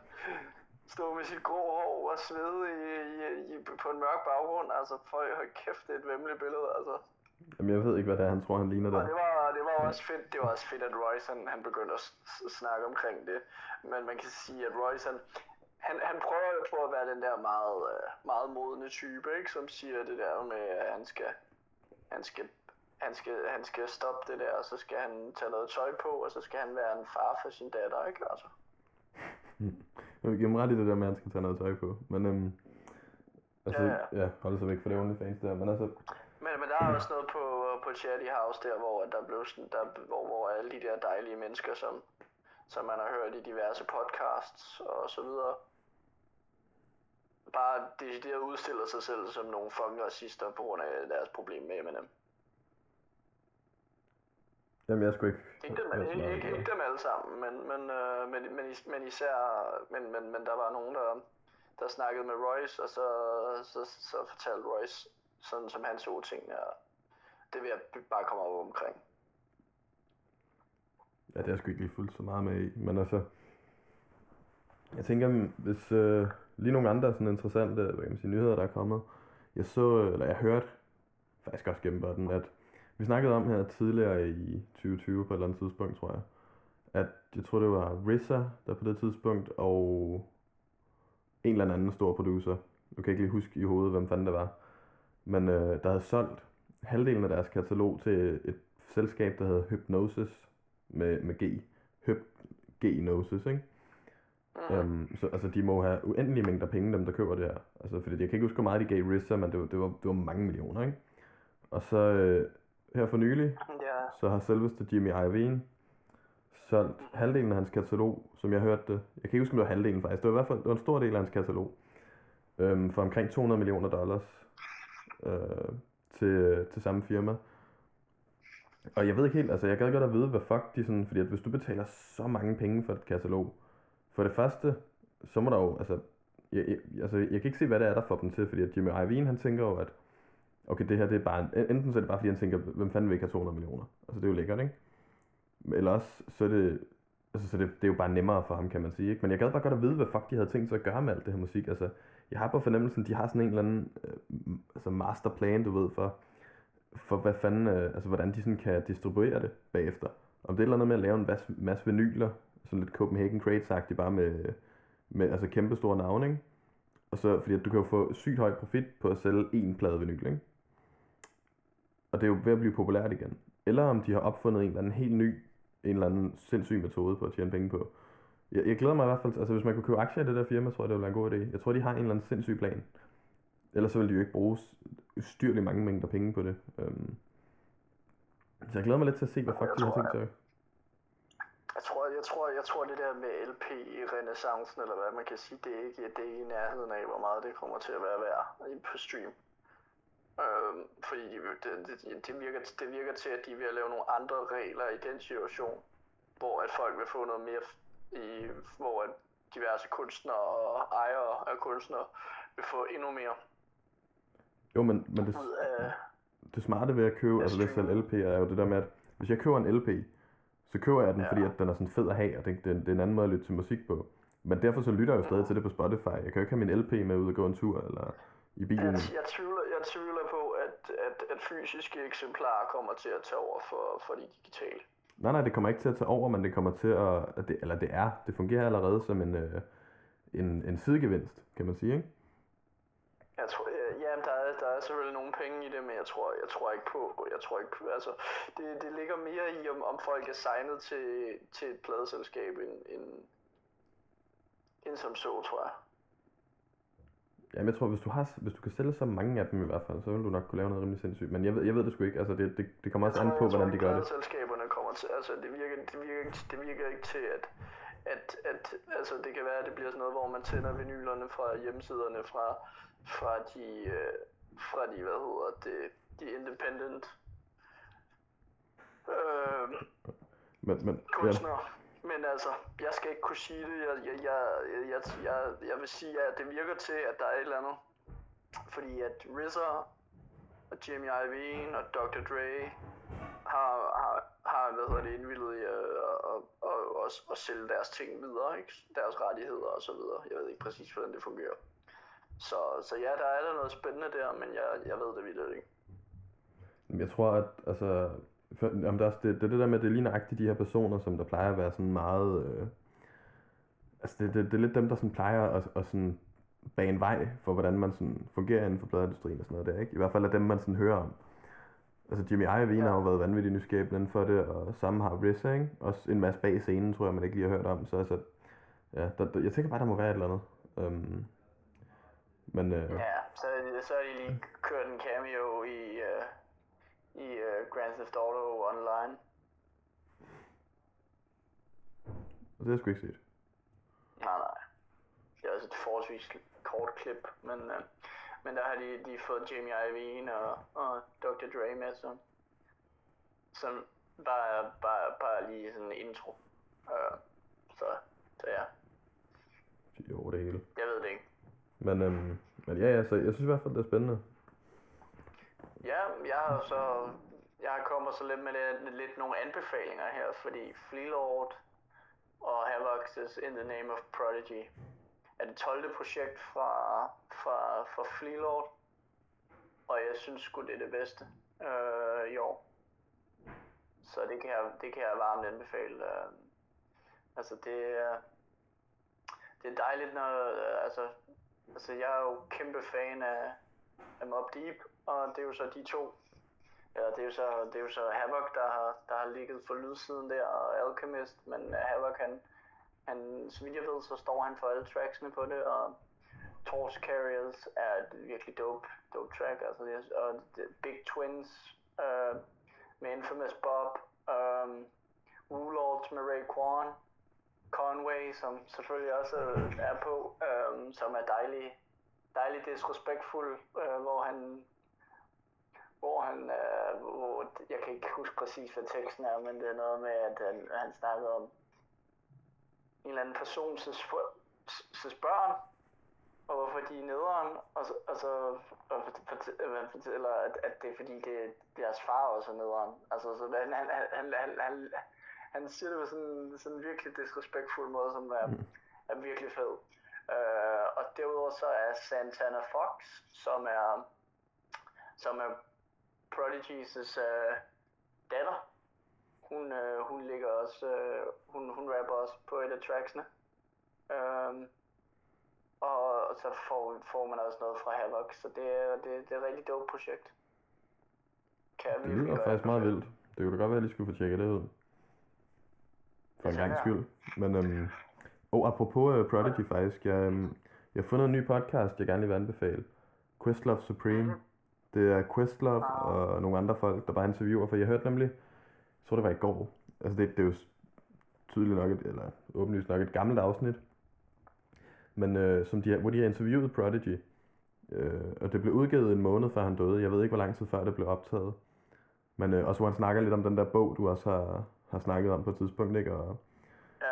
Stå med sit grå hår og svede i, i, i, på en mørk baggrund. Altså, for kæft, det er et vemmeligt billede, altså. Jamen, jeg ved ikke, hvad det er, han tror, han ligner Og der. det var, det var også fedt, det var også fedt, at Royce han, han begyndte at snakke omkring det. Men man kan sige, at Royce han, han, han prøver jo på at være den der meget, øh, meget modne type, ikke? som siger det der med, at han skal, han skal, han skal, han skal stoppe det der, og så skal han tage noget tøj på, og så skal han være en far for sin datter, ikke? Altså. Jeg vil give ham ret i det der med, at han skal tage noget tøj på. Men øhm, altså, Ja, ja, ja holde sig væk fra det OnlyFans der. Men altså, Men, men der er også noget på, på Chatty House der, hvor der blev sådan, der, hvor, hvor alle de der dejlige mennesker, som, som man har hørt i diverse podcasts og så videre, bare decideret udstiller sig selv som nogle fucking racister på grund af deres problem med Eminem. jamen, jeg skulle ikke... Ikke dem, ikke, ikke, ikke dem alle sammen, men, men, øh, men, men, men især, men, men, men der var nogen, der, der snakkede med Royce, og så, så, så fortalte Royce, sådan som han så tingene, og det vil jeg bare komme op omkring. Ja, det har jeg sgu ikke lige fuldt så meget med i. Men altså, jeg tænker, hvis øh, lige nogle andre sådan interessante hvad kan man sige, nyheder, der er kommet. Jeg så, eller jeg hørte faktisk også gennem den, at vi snakkede om her tidligere i 2020 på et eller andet tidspunkt, tror jeg. At jeg tror, det var RZA, der på det tidspunkt, og en eller anden stor producer. Nu kan jeg ikke lige huske i hovedet, hvem fanden det var. Men øh, der havde solgt halvdelen af deres katalog til et selskab, der hedder Hypnosis med, med G. Hyp, G-Nosis, ikke? Mm. Um, så altså, de må have uendelige mængder penge, dem der køber det her. Altså, fordi jeg kan ikke huske, hvor meget de gav RZA, men det var, det var, det var mange millioner, ikke? Og så øh, her for nylig, Ja, så har selveste Jimmy Iovine solgt halvdelen af hans katalog, som jeg hørte det. Jeg kan ikke huske, om det var halvdelen faktisk. Det var i hvert fald det var en stor del af hans katalog. Øhm, for omkring 200 millioner dollars øh, til, til samme firma. Og jeg ved ikke helt, altså jeg gad godt at vide, hvad fuck de sådan, fordi at hvis du betaler så mange penge for et katalog, for det første, så må der jo, altså, jeg, jeg, altså, jeg kan ikke se, hvad det er, der får dem til, fordi at Jimmy Iovine, han tænker jo, at okay, det her, det er bare, enten så er det bare, fordi han tænker, hvem fanden vil ikke have 200 millioner? Altså, det er jo lækkert, ikke? Eller også, så er det, altså, så det, det er jo bare nemmere for ham, kan man sige, ikke? Men jeg gad bare godt at vide, hvad fuck de havde tænkt sig at gøre med alt det her musik, altså, jeg har på fornemmelsen, de har sådan en eller anden, øh, altså masterplan, du ved, for, for hvad fanden, øh, altså hvordan de sådan kan distribuere det bagefter. Om det er eller andet med at lave en masse, masse vinyler, sådan lidt Copenhagen Crates-agtigt, bare med, med altså kæmpe store navne, ikke? Og så, fordi at du kan jo få sygt høj profit på at sælge en plade vinyl, ikke? Og det er jo ved at blive populært igen. Eller om de har opfundet en eller anden helt ny, en eller anden sindssyg metode på at tjene penge på. Jeg, jeg glæder mig i hvert fald, altså hvis man kunne købe aktier i det der firma, tror jeg, det ville være en god idé. Jeg tror, de har en eller anden sindssyg plan. Ellers så ville de jo ikke bruge ustyrligt mange mængder penge på det. Øhm. Så jeg glæder mig lidt til at se, hvad fuck de har tror, tænkt sig. jeg tror, jeg tror, jeg tror det der med LP i renaissancen, eller hvad man kan sige, det er ikke, det er i nærheden af, hvor meget det kommer til at være værd på stream. Øhm, fordi det, det, det, virker, det virker til, at de vil lave nogle andre regler i den situation, hvor at folk vil få noget mere, i, hvor diverse kunstnere og ejere af kunstnere vil få endnu mere Jo, men, men det, ud af... det smarte ved at købe, altså ved at sælge streaming. LP, er jo det der med, at hvis jeg køber en LP, så køber jeg den, Ja. fordi at den er sådan fed at have, og det, det, det er en anden måde at lytte til musik på. Men derfor så lytter jeg jo stadig til det på Spotify. Jeg kan jo ikke have min LP med ud og gå en tur, eller i bilen. Jeg, jeg, tvivler, jeg tvivler på, at, at, at fysiske eksemplarer kommer til at tage over for, for de digitale. Nej, nej, det kommer ikke til at tage over, men det kommer til at, at det, eller det er, det fungerer allerede som en, øh, en, en sidegevinst, kan man sige, ikke? Jeg tror, ja, jamen, der, er, der er selvfølgelig nogle penge i det, men jeg tror, jeg tror ikke på, jeg tror ikke på, altså, det, det ligger mere i, om, om folk er signet til, til et pladeselskab, end, end, end som så, tror jeg. Jamen, jeg tror, hvis du, har, hvis du kan sælge så mange af dem i hvert fald, så vil du nok kunne lave noget rimelig sindssygt. Men jeg ved, jeg ved det sgu ikke, altså det, det, det kommer også Jeg an tror- på, jeg tror hvordan de gør det. pladeselskaberne kommer til, altså det virker, det virker, ikke- det virker ikke til, at, at, at, altså det kan være, at det bliver sådan noget, hvor man tænder vinylerne fra hjemmesiderne fra, fra de, øh, fra de, hvad hedder det, de independent, øh, Men, men, ja. kunstnere. Men altså, jeg skal ikke kunne sige det. Jeg, jeg, jeg, jeg, jeg, jeg vil sige, at det virker til, at der er et eller andet. Fordi at RZA og Jimmy Iovine og Dr. Dre har, har, har hvad hedder det, indvildet i at, at, at, at, at sælge deres ting videre, ikke? deres rettigheder og så videre. Jeg ved ikke præcis, hvordan det fungerer. Så, så ja, der er der noget spændende der, men jeg, jeg ved det vidt ikke. Jeg tror, at altså, for, jamen, der er, det, det det der med, at det er lige nøjagtigt de her personer, som der plejer at være sådan meget... Øh, altså det, det, det er lidt dem, der sådan plejer at, at sådan bane vej for, hvordan man sådan fungerer inden for pladeindustrien og sådan noget der, ikke? I hvert fald er dem, man sådan hører om. Altså Jimmy Iovine ja. har jo været vanvittig nysgerrig inden for det, og sammen har RZA, ikke? Også en masse bag scenen, tror jeg, man ikke lige har hørt om. Så altså, ja, der, der, jeg tænker bare, der må være et eller andet. Um, men, øh, Ja, så, så har de lige kørt en cameo i, uh, i uh, Grand Theft Auto Online. og det har jeg sgu ikke set. Nej, nej. Det er også et forholdsvis kort klip, men, uh, men der har de, de fået Jamie Iovine og, og Dr. Dre med, som, som bare, bare, bare lige sådan en intro. Uh, så, så ja, De er over det hele. jeg ved det ikke. Men, øhm, men ja, ja, så jeg synes i hvert fald, det er spændende. Ja, jeg har så jeg har kommet så lidt med lidt, lidt nogle anbefalinger her, fordi Fleelord og Havocs In the Name of Prodigy er det 12. projekt fra, fra, fra Fleelord, og jeg synes sgu det er det bedste øh, i år. Så det kan jeg, det kan jeg varmt anbefale. Øh. Altså det, er- det er dejligt, når, øh, altså, altså jeg er jo kæmpe fan af, af Mob Deep, og det er jo så de to. Ja, det er jo så, det er jo så Havoc, der har, der har ligget for lydsiden der, og Alchemist, men Havok Havoc, han, han, så vidt jeg ved, så står han for alle tracksene på det, og Torch Carriers er et virkelig dope, dope track, altså det er, og det, Big Twins uh, med Infamous Bob, øh, um, Woolords med Ray Kwan, Conway, som selvfølgelig også er på, um, som er dejlig, dejlig disrespektfuld, uh, hvor han hvor han, øh, hvor, jeg kan ikke huske præcis, hvad teksten er, men det er noget med, at han, han snakker om en eller anden person, så spørger han, og hvorfor de er nederen, og så, og så og fort- fort- øh, fortæller, at, at det er fordi, det, deres far også er nederen. Altså, så han, han, han, han, han, han, han siger det på sådan, sådan en virkelig disrespektfuld måde, som er, er virkelig fed. Øh, og derudover så er Santana Fox, som er, som er Prodigy's øh, datter. Hun, øh, hun ligger også, øh, hun, hun rapper også på et af tracksene. Øhm, og så får, får man også noget fra Havoc, så det er, det, det er et rigtig dope projekt. Kan Det lyder faktisk meget vildt. Det kunne da godt være, at jeg lige skulle få tjekket det ud. For en gang skyld. Men, øhm, oh, apropos uh, Prodigy faktisk, jeg, øhm, jeg har fundet en ny podcast, jeg gerne lige vil anbefale. Questlove Supreme. Mhm. Det er Questlove og nogle andre folk, der bare interviewer, for jeg hørte nemlig, jeg tror det var i går, altså det, det er jo tydeligt nok, et, eller åbenlyst nok et gammelt afsnit, men øh, som de, har- hvor de har interviewet Prodigy, øh, og det blev udgivet en måned før han døde, jeg ved ikke hvor lang tid før det blev optaget, men øh, også hvor han snakker lidt om den der bog, du også har, har snakket om på et tidspunkt, ikke? Og, Ja,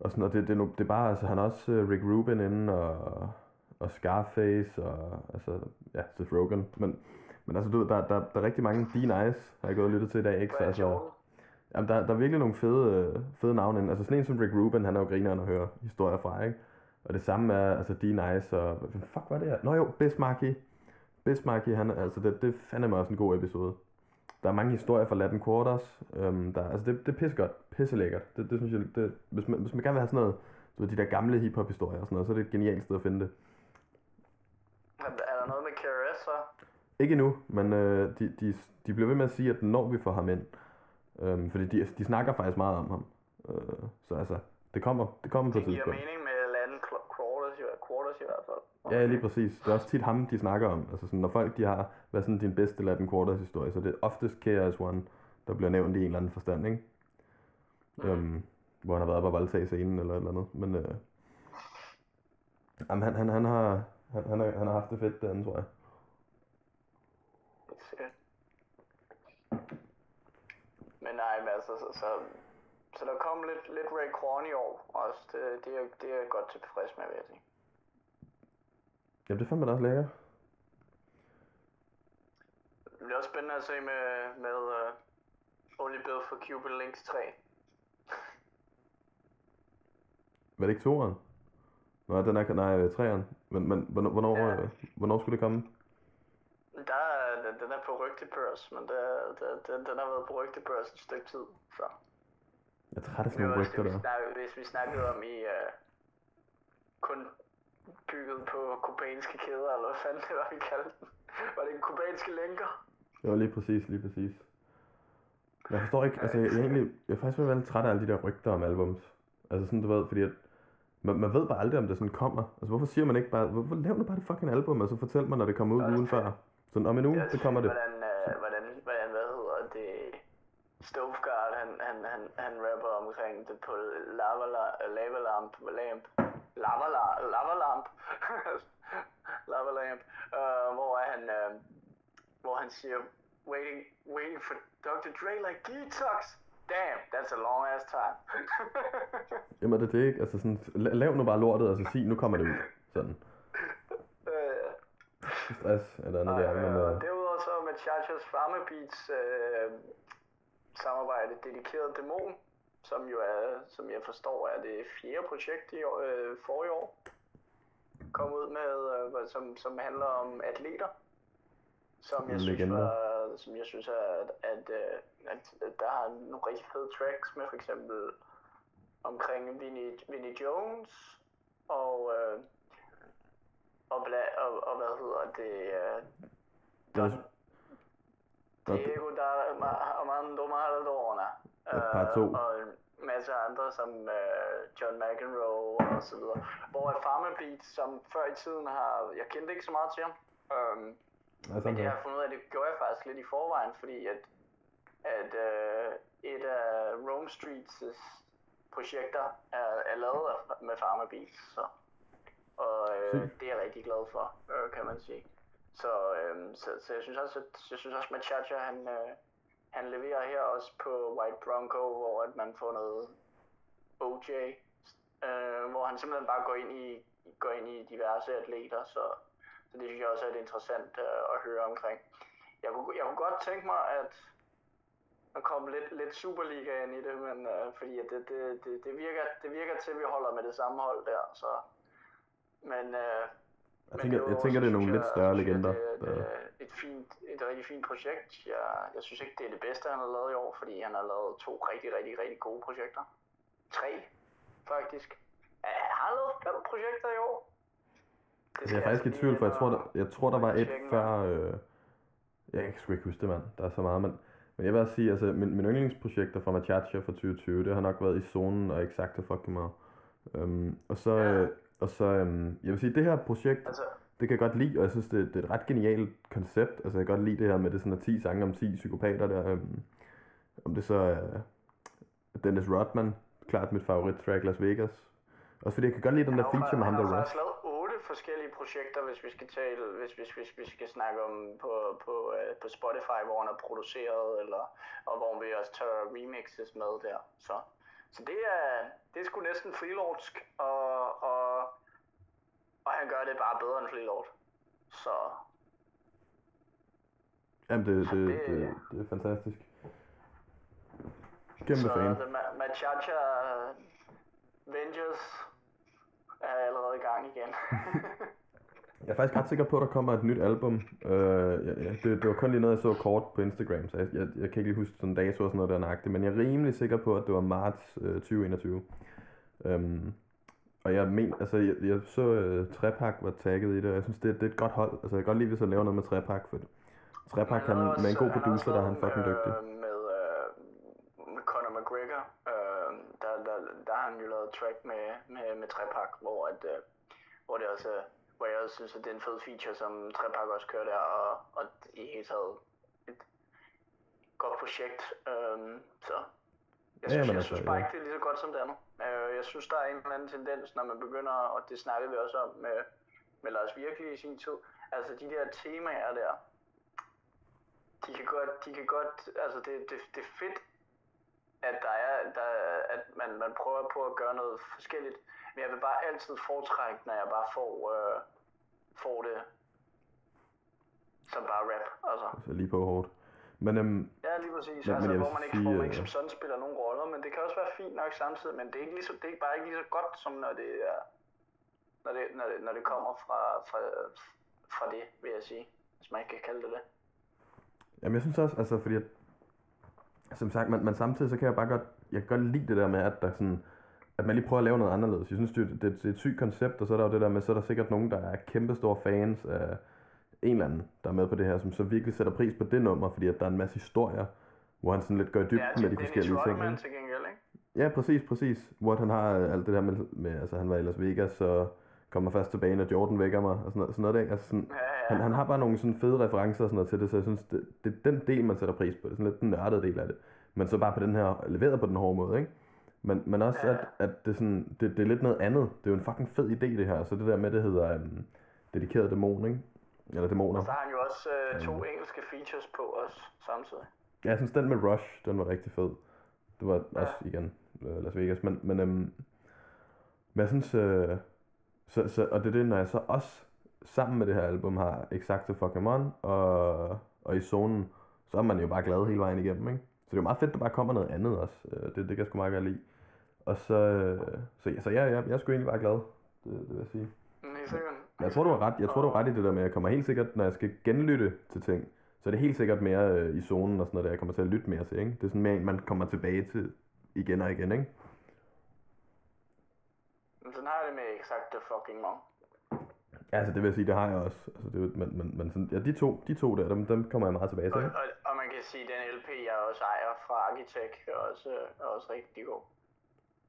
og sådan, og det, det, nu- det er bare, altså han er også øh, Rick Rubin inde, og, og Scarface, og altså, ja, Seth Rogen, men, men altså, du ved, der, der, der er rigtig mange D Nice, har jeg gået og lyttet til i dag, ikke? Så, altså. Jamen, der, der er virkelig nogle fede, øh, fede navne. Altså sådan en som Rick Rubin, han er jo grineren at høre historier fra, ikke? Og det samme er, altså D Nice, og hvad fuck var det her? Nå jo, Bismarcky. Bismarcky, han, altså det, det fandeme også en god episode. Der er mange historier fra Latin Quarters. Øhm, der, altså det, det er pissegodt, pisselækkert. Det, det synes jeg, det, hvis, man, hvis man gerne vil have sådan noget, du ved, de der gamle hiphop historier og sådan noget, så er det et genialt sted at finde det. Er er der noget med KRS så? Ikke endnu, men øh, de, de, de bliver ved med at sige, at når vi får ham ind, øhm, fordi de, de snakker faktisk meget om ham. Øh, så altså, det kommer, det kommer på Det et giver tidspunkt. mening med Cl- Quarters, i, quarters i hvert fald. Ja, lige præcis. Det er også tit ham, de snakker om. Altså sådan, når folk de har, hvad er sådan din bedste Latin Quarters historie, så det er oftest KRS One, der bliver nævnt i en eller anden forstand, ikke? Mhm. Øhm, hvor han har været på at voldtage scenen eller et eller andet. Men øh, jamen, han, han, han, har, han, han, har, han har haft det fedt derinde, tror jeg. Sikkert. Men nej, men altså, så, så, så der kom lidt, lidt Ray Kwan i år også. Det, det, er, det er jeg godt tilfreds med, vil jeg sige. Jamen, det fandme da også lækkert. Det bliver også spændende at se med, med uh, Only Build for Cupid Links 3. Var det ikke toeren? Nå, den er, nej, treeren. Men, men hvornår, hvornår, Ja. øh, hvornår skulle det komme? Der er, den, den er på rygtebørs, men det, det, den, den har været på rygtebørs et stykke tid. Så. Jeg er træt af Det sådan nogle rygter det, der. hvis vi snakkede om i uh, kun bygget på kubanske kæder, eller hvad fanden det var, vi kaldte den. Var det en kubanske lænker? Det var lige præcis, lige præcis. Men Jeg forstår ikke, altså jeg, jeg, egentlig, jeg er faktisk ved at være lidt træt af alle de der rygter om albums. Altså sådan, du ved, fordi at, man, man ved bare aldrig, om det sådan kommer. Altså hvorfor siger man ikke bare, hvorfor laver du bare det fucking album, og så fortæl mig, når det kommer ud det ugen før. Sådan om en uge, det kommer det. Hvordan, uh, hvordan, hvordan, hvad hedder det, Stoveguard, han, han, han, han rapper omkring det på lava, la- lava lamp, lamp, lava, la- lava lamp, lava lamp, uh, hvor er han, uh, hvor han siger, waiting, waiting for Dr. Dre like detox. Damn, that's a long ass time. Jamen det er det ikke, altså sådan, la- lav nu bare lortet, og så sig, nu kommer det ud. Sådan, Øh, stress eller andet der, men øh, derudover så med Chachas Pharma Beats øh, samarbejde dedikeret dæmon, som jo er, som jeg forstår, er det fjerde projekt i år, øh, forrige år. Kom ud med, øh, som, som handler om atleter. Som jeg, synes, var, som jeg synes er, at, at, øh, at, at der er nogle rigtig fede tracks med for eksempel omkring Vinnie, Vinnie Jones og, øh, og, bla, og, og hvad hedder det, øh, er, det- Diego da Armando Maradona. Øh, og en masse andre som øh, John McEnroe og så videre. Hvor at Pharma Beat, som før i tiden har, jeg kendte ikke så meget til ham, øhm, altså, men det har jeg fundet ud af, det gjorde jeg faktisk lidt i forvejen, fordi at, at øh, et af Rome Streets projekter er, er lavet med Pharma Beats, så. Og øh, det er jeg rigtig glad for, øh, kan man sige. Så, øh, så, så jeg synes også, at, jeg synes også, at Chacha, han, øh, han leverer her også på White Bronco, hvor at man får noget OJ, øh, hvor han simpelthen bare går ind i, går ind i diverse atleter, så, så det synes jeg også er lidt interessant øh, at høre omkring. Jeg kunne, jeg kunne godt tænke mig, at der kom lidt, lidt Superliga ind i det, men øh, fordi at det, det, det, det, virker, det virker til, at vi holder med det samme hold der, så... Men, øh, jeg tænker, jeg tænker det er nogle lidt større legender. Det, der- er et, fint, et rigtig fint projekt. Jeg, jeg synes ikke, det er det bedste, han har lavet i år, fordi han har lavet to rigtig, rigtig, rigtig gode projekter. Tre, faktisk. Ja, har han lavet fem projekter i år? Det Altså, jeg er faktisk i tvivl, for jeg tror, der, jeg tror, der var et før... Øh, jeg kan sgu ikke huske det, mand. Der er så meget, men, men jeg vil også sige, altså, min, min yndlingsprojekter fra Machacha fra 2020, det har nok været i zonen og exakte fucking meget. Um, og så, Ja. øh, og så um, jeg vil sige, det her projekt, Altså, det kan jeg godt lide, og jeg synes, det, det er et ret genialt koncept. Altså, jeg kan godt lide det her med, det sådan er 10 sange om 10 psykopater der. Um, om det så er Dennis Rodman, klart mit favorit track, Las Vegas. Også fordi jeg kan godt lide den der han har feature med ham han der har Rush. faktisk lavet otte forskellige projekter, hvis vi skal tale, hvis, hvis, hvis vi skal snakke om på, på, uh, på Spotify, hvor han har produceret, eller, og hvor vi også tager remixes med der. Så, så det er, det er sgu næsten freelordsk, og, og, og han gør det bare bedre end freelord. Så Jamen, det, det, det- det, det er fantastisk. Kæmpe så fan. Ma- Machacha Vengers er allerede i gang igen. Jeg er faktisk ret sikker på, at der kommer et nyt album. Øh, ja, ja, det, det var kun lige noget, jeg så kort på Instagram, så jeg, jeg, jeg kan ikke lige huske sådan dato og sådan noget der nøjagtigt, men jeg er rimelig sikker på, at det var marts øh, 2021. Øhm, og jeg men, altså jeg, jeg så øh, Trepak var tagget i det, og jeg synes, det, det er et godt hold. Altså jeg kan godt lide, hvis jeg laver noget med Trepak, for Trepak han, lavede med en god også- producer, der er han også fucking dygtig. øh, Med, øh, med Conor McGregor, øh, der, der, der har han jo lavet track med, med, med Trepak, hvor, at, øh, hvor det også hvor jeg også synes, at det er en fed feature, som Trepak også kører der, og, og i hele taget et godt projekt. Øh, så jeg synes, Jamen jeg altså, synes bare ja. ikke, det er lige så godt som det andet. Øh, jeg synes, der er en eller anden tendens, når man begynder, og det snakkede vi også om med, med Lars Virkelig i sin tid, altså de der temaer der, de kan godt, de kan godt, altså det, det, det er fedt, at, der er, der, at man, man prøver på at gøre noget forskelligt. Men jeg vil bare altid foretrække, når jeg bare får, øh, får det som bare rap. Altså. Så lige på hårdt. Men øhm, Ja, lige præcis. Men- men altså, vil hvor man ikke, sige, hvor man ikke øh, som sådan spiller nogen roller, men det kan også være fint nok samtidig, men det er, ikke lige så, det er bare ikke lige så godt, som når det er, når det, når det, når det kommer fra, fra, fra det, vil jeg sige. Hvis man ikke kan kalde det det. Jamen jeg synes også, altså fordi at, som sagt, man, man samtidig så kan jeg bare godt, jeg kan godt lide det der med, at der sådan, at man lige prøver at lave noget anderledes. Jeg synes, det, det, det er et sygt koncept, og så er der jo det der med, så er der sikkert nogen, der er kæmpe store fans af en eller anden, der er med på det her, som så virkelig sætter pris på det nummer, fordi at der er en masse historier, hvor han sådan lidt går i dybden Ja, med de forskellige ting. Ikke? til gengæld, ikke? Ja, præcis, præcis. Hvor han har øh, alt det der med, med, altså han var i Las Vegas, så kommer først tilbage, når Jordan vækker mig, og sådan noget, sådan noget der. Altså sådan, Ja, ja. han, han har bare nogle sådan fede referencer og sådan noget til det, så jeg synes, det, det er den del, man sætter pris på. Det er sådan lidt den nørdede del af det. Men så bare på den her, leveret på den hårde måde, ikke? Men, men også, Ja. at, at det, sådan, det, det er lidt noget andet. Det er jo en fucking fed idé, det her. Så det der med, det hedder um, dedikeret dæmon, ikke? Eller dæmoner. Så har han jo også øh, to engelske features på os samtidig. Ja, jeg synes, den med Rush, den var rigtig fed. Det var også, igen, øh, Las Vegas. Men, men, øhm, men jeg synes, øh, så, så, og det er det, når jeg så også sammen med det her album har Exacte Pokémon og, og i zonen, så er man jo bare glad hele vejen igennem, ikke? Så det er jo meget fedt, at der bare kommer noget andet også. Øh, Det, det kan jeg sgu meget godt lide. Og så, øh, så, så ja, jeg, jeg er sgu egentlig bare glad, det, det vil jeg sige. Mm, Helt sikkert. Men jeg tror, du har ret. Jeg tror, du har ret i det der med, at jeg kommer helt sikkert, når jeg skal genlytte til ting, så er det helt sikkert mere øh, i zonen og sådan noget, der jeg kommer til at lytte mere til, ikke? Det er sådan mere man kommer tilbage til igen og igen, ikke? Men sådan har jeg det med exakt the fucking mong. Ja, altså det vil jeg sige, det har jeg også. Altså, det, men, men, men sådan, ja, de to, de to der, dem, dem kommer jeg meget tilbage til, Og, og, og man kan sige, at den LP, jeg også ejer fra Architect, er også, er også rigtig god.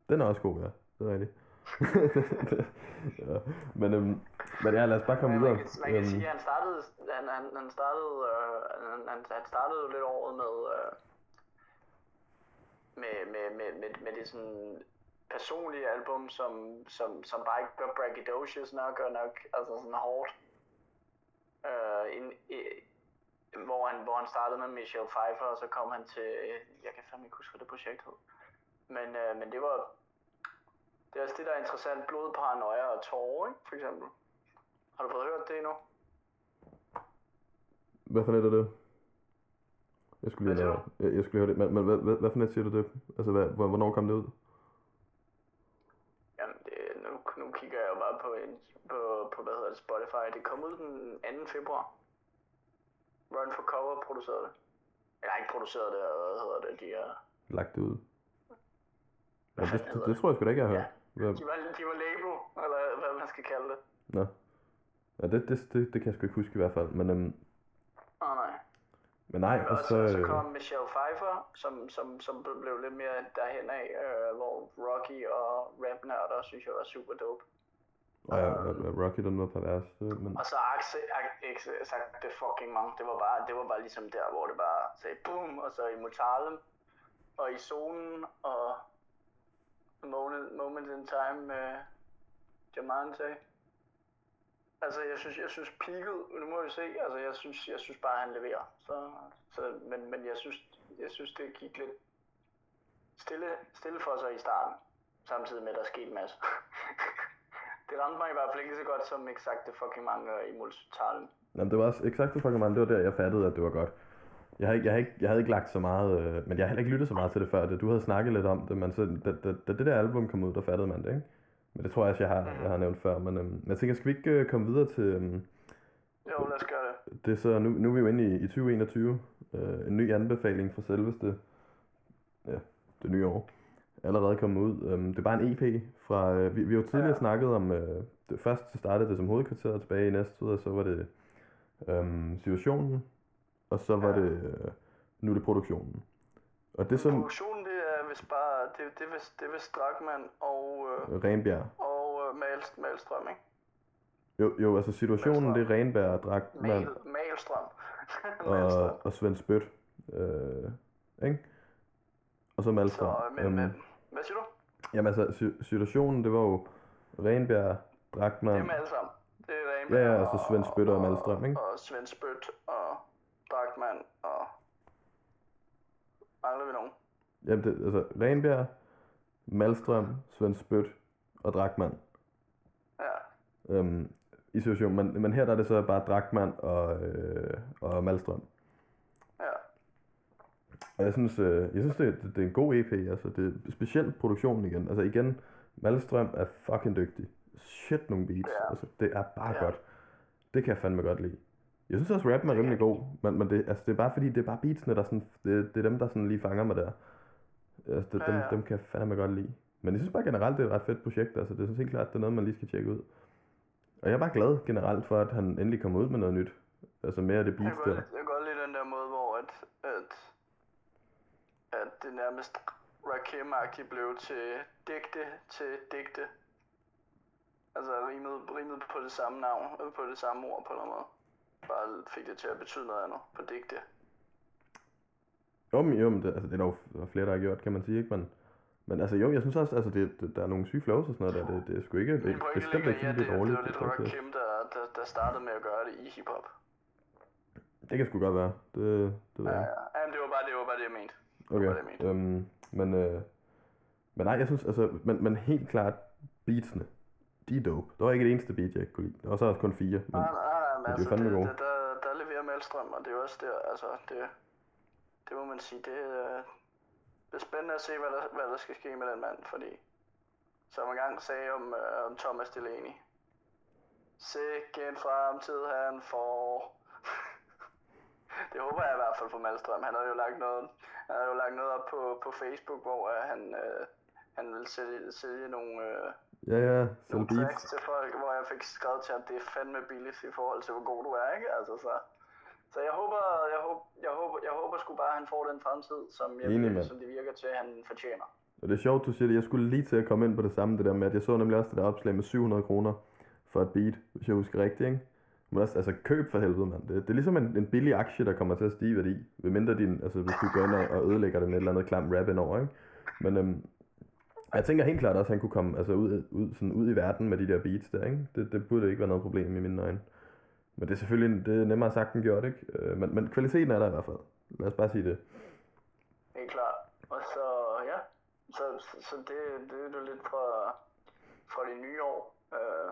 Den er også god, ja. Det er rigtigt. Ja. Men, øhm, men ja, lad os bare komme Men videre. Man kan, man kan Øhm, sige, at han startede, han, han, han startede, øh, han, han, startede lidt året med, øh, med, med, med, med, med det sådan personlige album, som, som, som bare ikke gør braggadocious nok og nok, altså sådan hårdt. Øh, en, øh, hvor, han, hvor han startede med Michelle Pfeiffer, og så kom han til, jeg kan fandme ikke huske, hvad det projekt hed. Men, øh, men det var, det er også det, der er interessant, blod, paranoia og tårer, ikke, for eksempel. Har du fået hørt det endnu? Hvad for net er det? Jeg skulle lige, have, jeg, jeg skulle høre det. Men, men hvad, hvad, hvad for net siger du det? Altså, hvad, hvor- hvornår kom det ud? Jamen, det, nu, nu kigger jeg jo bare på, en, på, på, hvad hedder det, Spotify. Det kom ud den 2. februar. Run for Cover producerede det. Eller ikke produceret det, hvad hedder det, de er... Lagt det ud? Ja, det, det, det, tror jeg sgu da ikke, jeg har Ja. Hvad, De var, de var label, eller hvad man skal kalde det. Nå. Ja, det, det, det, det kan jeg sgu ikke huske i hvert fald. Men, øhm, Åh oh, nej. men nej, Og og så, så... så øh, kom Michelle Pfeiffer, som, som, som blev lidt mere derhen af, øh, hvor Rocky og rap nørder synes jeg var super dope. Og ja, ja, Rocky, den var pervers. øh, Men, Og så Axe, Axe, sagt det fucking mange. Det var bare, det var bare ligesom der, hvor det bare sagde boom, og så i Mutalem, og i zonen, og Moment, moment in Time med Jamante. Altså, jeg synes, jeg synes peaked, nu må vi se, altså, jeg synes, jeg synes bare, han leverer. Så, så, men, men jeg synes, jeg synes, det gik lidt stille, stille for sig i starten, samtidig med, at der skete en masse. det ramte mig i hvert fald ikke så godt som exakte fucking mange i Multitalen. Jamen, det var også exakt det fucking det var der, jeg fattede, at det var godt. Jeg havde ikke, jeg havde ikke, jeg havde ikke lagt så meget, øh, men jeg har heller ikke lyttet så meget til det før. Det. Du havde snakket lidt om det, men så, da, da, da det der album kom ud, der fattede man det, ikke? Men det tror jeg også, jeg har, jeg har nævnt før. Men, øhm, men jeg tænker, skal vi ikke øh, komme videre til... Øhm, Jo, lad os gøre det. det så, nu, nu er vi jo inde i, i 2021. Øh, en ny anbefaling fra selveste, ja, det nye år. Allerede kommet ud. Øhm, det er bare en EP fra... Øh, vi, vi har jo tidligere Ja. snakket om... Øh, det, først startede det som hovedkvarteret tilbage i Næstved, og så var det øhm, situationen, og så var Ja. det... Øh, nu er det produktionen. Og det som Produktionen, det er vist bare, det, det er vist, det er vist Drakman og, øh, Renbjerg. og øh, Mal, Malstrøm, ikke? Jo, jo, altså situationen, det er Renberg, Dragtmann Mal, Malstrøm. Malstrøm. og, og Svend Spøt. Øh, ikke? Og så Malstrøm. Så, men, Øhm, men, hvad siger du? Jamen altså, si- situationen, det var jo Renbjerg, er dem alle sammen. Det er Ja, Renberg ja, altså Svend Spytter og Malstrøm, ikke? Og Svend Spyt og Drakman og... Mangler vi nogen? Jamen, det, altså, Renbjerg, Malstrøm, Svend Spødt og Drakman. Ja. Øhm, I situation, men, men her der er det så bare Drakman og, øh, og Malstrøm. Ja. Og jeg synes, øh, jeg synes det, det, det er en god EP, altså det er specielt produktionen igen. Altså igen, Malstrøm er fucking dygtig. Shit nogle beats, Ja. altså det er bare Ja. godt. Det kan jeg fandme godt lide. Jeg synes også, rappen er rimelig god, men, men det, altså, det er bare fordi, det er bare beatsene, der sådan, det, det er dem, der sådan lige fanger mig der. Altså, det, Ja, dem, ja. dem kan jeg fandme godt lide. Men jeg synes bare generelt, det er et ret fedt projekt, altså det er helt klart, det er noget, man lige skal tjekke ud. Og jeg er bare glad generelt for, at han endelig kommer ud med noget nyt. Altså mere af det beats der. jeg kan godt lide den der måde, hvor at, at, at det nærmest Rakim-agtigt blev til digte til digte. Altså rimet, rimet på det samme navn, øh, på det samme ord på en eller anden måde. Bare fik det til at betyde noget andet på digte. Jo, men, jo, men det, altså, det er der jo er flere, der har gjort, kan man sige, ikke? Men, men altså jo, jeg synes også, altså, det, det, der er nogle syge flows og sådan noget der. Det, det er sgu ikke, det, bestemt ikke i, at fordi det, det er det dårligt. var lidt Det, tror jeg ikke. Rakim, der, der, der startede med at gøre det i hiphop. det kan sgu godt være. Det, det ved Ja, jeg ja. Jamen, det var bare det, var bare det jeg mente. Okay, var det, jeg mente. øhm, men, øh, men nej, jeg synes, altså, men, men helt klart, beatsene, de er dope. Der var ikke et eneste beat, jeg ikke kunne lide. Der var så også kun fire, men Nej, nej, nej, men er altså, det, det, der, der leverer Malstrøm, og det er jo også der, altså, det, det må man sige, det, øh, det er spændende at se, hvad der, hvad der skal ske med den mand, fordi, som engang sagde om, øh, om Thomas Delaney, sikke en fremtid han får. det håber jeg i hvert fald for Malstrøm. Han havde jo lagt noget, han havde jo lagt noget op på, på Facebook, hvor øh, han, øh, han ville sælge, sælge nogle, øh, ja, ja, nogle tracks til folk, hvor jeg fik skrevet til ham, det er fandme billigt i forhold til, hvor god du er, ikke? Altså, så, så jeg håber, jeg håber, jeg håber, jeg håber sgu bare, at han får den fremtid, som, jeg, Enig, som det virker til, at han fortjener. Og det er sjovt, du siger det. Jeg skulle lige til at komme ind på det samme, det der med, at jeg så nemlig også det der opslag med 700 kroner for et beat, hvis jeg husker rigtigt, ikke? Men også, altså køb for helvede, mand. Det, det er ligesom en, en billig aktie, der kommer til at stige værdi. Ved mindre din, altså hvis du går ind og, og ødelægger det med et eller andet klam rap indover, ikke? Men øhm, jeg tænker helt klart også, at han kunne komme altså, ud, ud, sådan ud i verden med de der beats der, ikke? Det, det burde ikke være noget problem i mine øjne. Men det er selvfølgelig det er nemmere sagt end gjort, ikke? Øh, men, men kvaliteten er der i hvert fald. Lad os bare sige det. Helt klart. Og så, ja, så, så, det, det er jo lidt fra, fra det nye år, øh,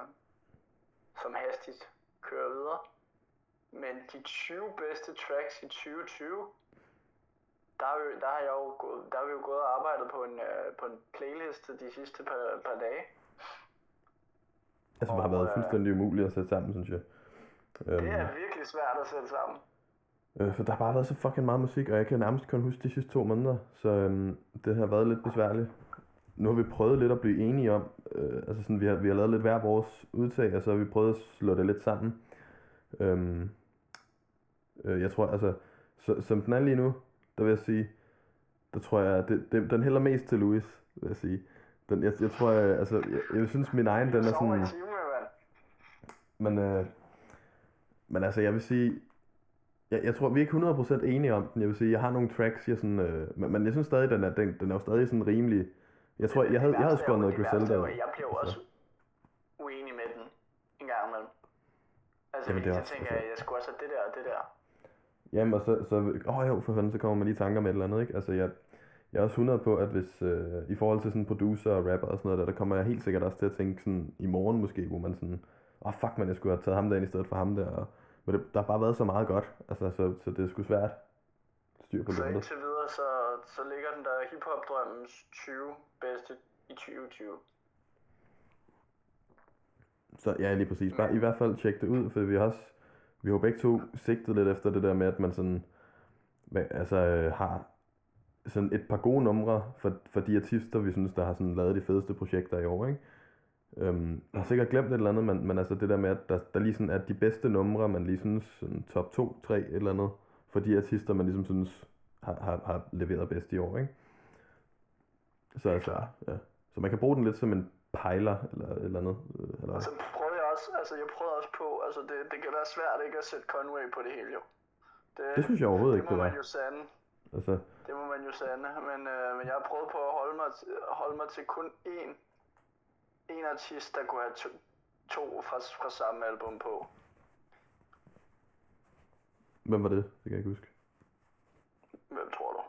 som hastigt kører videre. Men de 20 bedste tracks i 2020, der, har vi, der, har jeg jo gået, der har vi jo gået og arbejdet på en, øh, på en playlist de sidste par, par dage. Altså, det har været øh, fuldstændig umuligt at sætte sammen, synes jeg. Øhm, Det er virkelig svært at sætte sammen. øh, for der har bare været så fucking meget musik, og jeg kan nærmest kun huske de sidste to måneder, så øhm, det har været lidt besværligt. Nu har vi prøvet lidt at blive enige om, øh, altså sådan, vi har, vi har lavet lidt hver vores udtag, og så har vi prøvet at slå det lidt sammen. Øhm, øh, jeg tror, altså, så, som den er lige nu, der vil jeg sige, der tror jeg, det, det, den hælder mest til Louis, vil jeg sige. Den, jeg, jeg tror, jeg, altså, jeg, jeg synes min egen, den er sådan... Men, øh, men altså, jeg vil sige, jeg, jeg tror, vi er ikke 100% enige om den. Jeg vil sige, jeg har nogle tracks, jeg sådan, øh, men, men jeg synes stadig, den er, den, den er jo stadig sådan rimelig... Jeg tror, jeg havde, jeg havde skåret noget Griselda. Jeg bliver jo altså. også uenig med den en gang imellem. Altså, Jamen, det jeg også- tænker, altså- jeg skulle også have det der og det der. Jamen, og så, så åh jo, for fanden, så kommer man lige i tanker med et eller andet, ikke? Altså, jeg, jeg er også 100 på, at hvis, øh, i forhold til sådan producer og rapper og sådan noget der, der kommer jeg helt sikkert også til at tænke sådan, i morgen måske, hvor man sådan, åh oh, fuck man, jeg skulle have taget ham derind i stedet for ham der, og, men det, der har bare været så meget godt, altså, så, så det er sgu svært styr på Så lortet. indtil videre, så, så ligger den der hiphop-drømmens 20 bedste i 2020. Så ja, lige præcis. Bare i hvert fald tjek det ud, for vi har også, vi har begge to sigtet lidt efter det der med, at man sådan, altså øh, har sådan et par gode numre for, for de artister, vi synes, der har sådan lavet de fedeste projekter i år, ikke? Øhm, jeg har sikkert glemt et eller andet, men, men altså det der med, at der, der lige sådan er de bedste numre, man lige synes, sådan top 2, 3, et eller andet, for de artister, man ligesom synes, har, har, har leveret bedst i år, ikke? Så altså, ja. Så man kan bruge den lidt som en pejler, eller et eller andet. øh, Eller, Og så prøvede jeg også, altså jeg prøvede også på, altså det, det kan være svært ikke at sætte Conway på det hele jo. Det, Det synes jeg overhovedet det ikke, må det var. man jo sande. Altså, Det må man jo sande. Men, øh, men jeg har prøvet på at holde mig, holde mig til kun én, én artist, der kunne have to, to fra, fra samme album på. hvem var det? Det kan jeg ikke huske. Hvem tror du?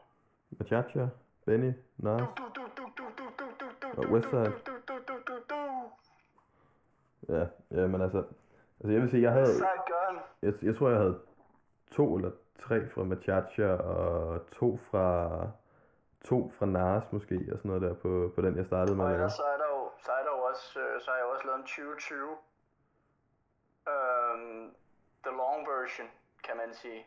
Machacha? Benny, Nas. Du, du, du, du, du, du, du, du, Og Westside. Ja, ja, men altså, altså jeg vil sige, jeg havde, jeg, jeg tror, jeg havde to eller tre fra Machacha, og to fra, to fra Nas måske, og sådan noget der på, på den, jeg startede med Og ellers så er der jo, så er der jo også, øh, så har jeg også lavet en 2020. Øhm, the long version, kan man sige.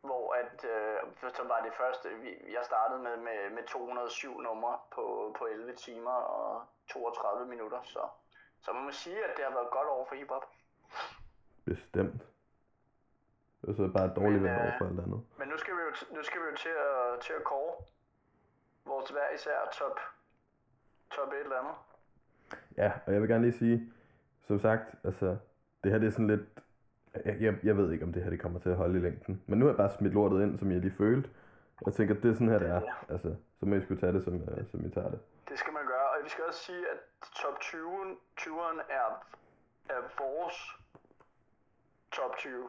Hvor at, øh, så var det første, vi- jeg startede med, med, med 207 numre på, på 11 timer og 32 minutter, så, så man må sige, at det har været godt over for hiphop. Bestemt. Det var så bare dårligt Men, øh, over for alt andet. Men nu skal vi jo, nu skal vi jo til at, til at kåre vores hver især top, top et eller andet. Ja, og jeg vil gerne lige sige, som sagt, altså, det her det er sådan lidt, jeg, jeg, jeg ved ikke, om det her det kommer til at holde i længden. Men nu har jeg bare smidt lortet ind, som jeg lige følte. Jeg tænker, det er sådan her, det er. Altså, så må I skulle tage det, som, uh, som I tager det. Det skal man gøre, og vi skal også sige, at top 20, 20'eren er, er vores top 20.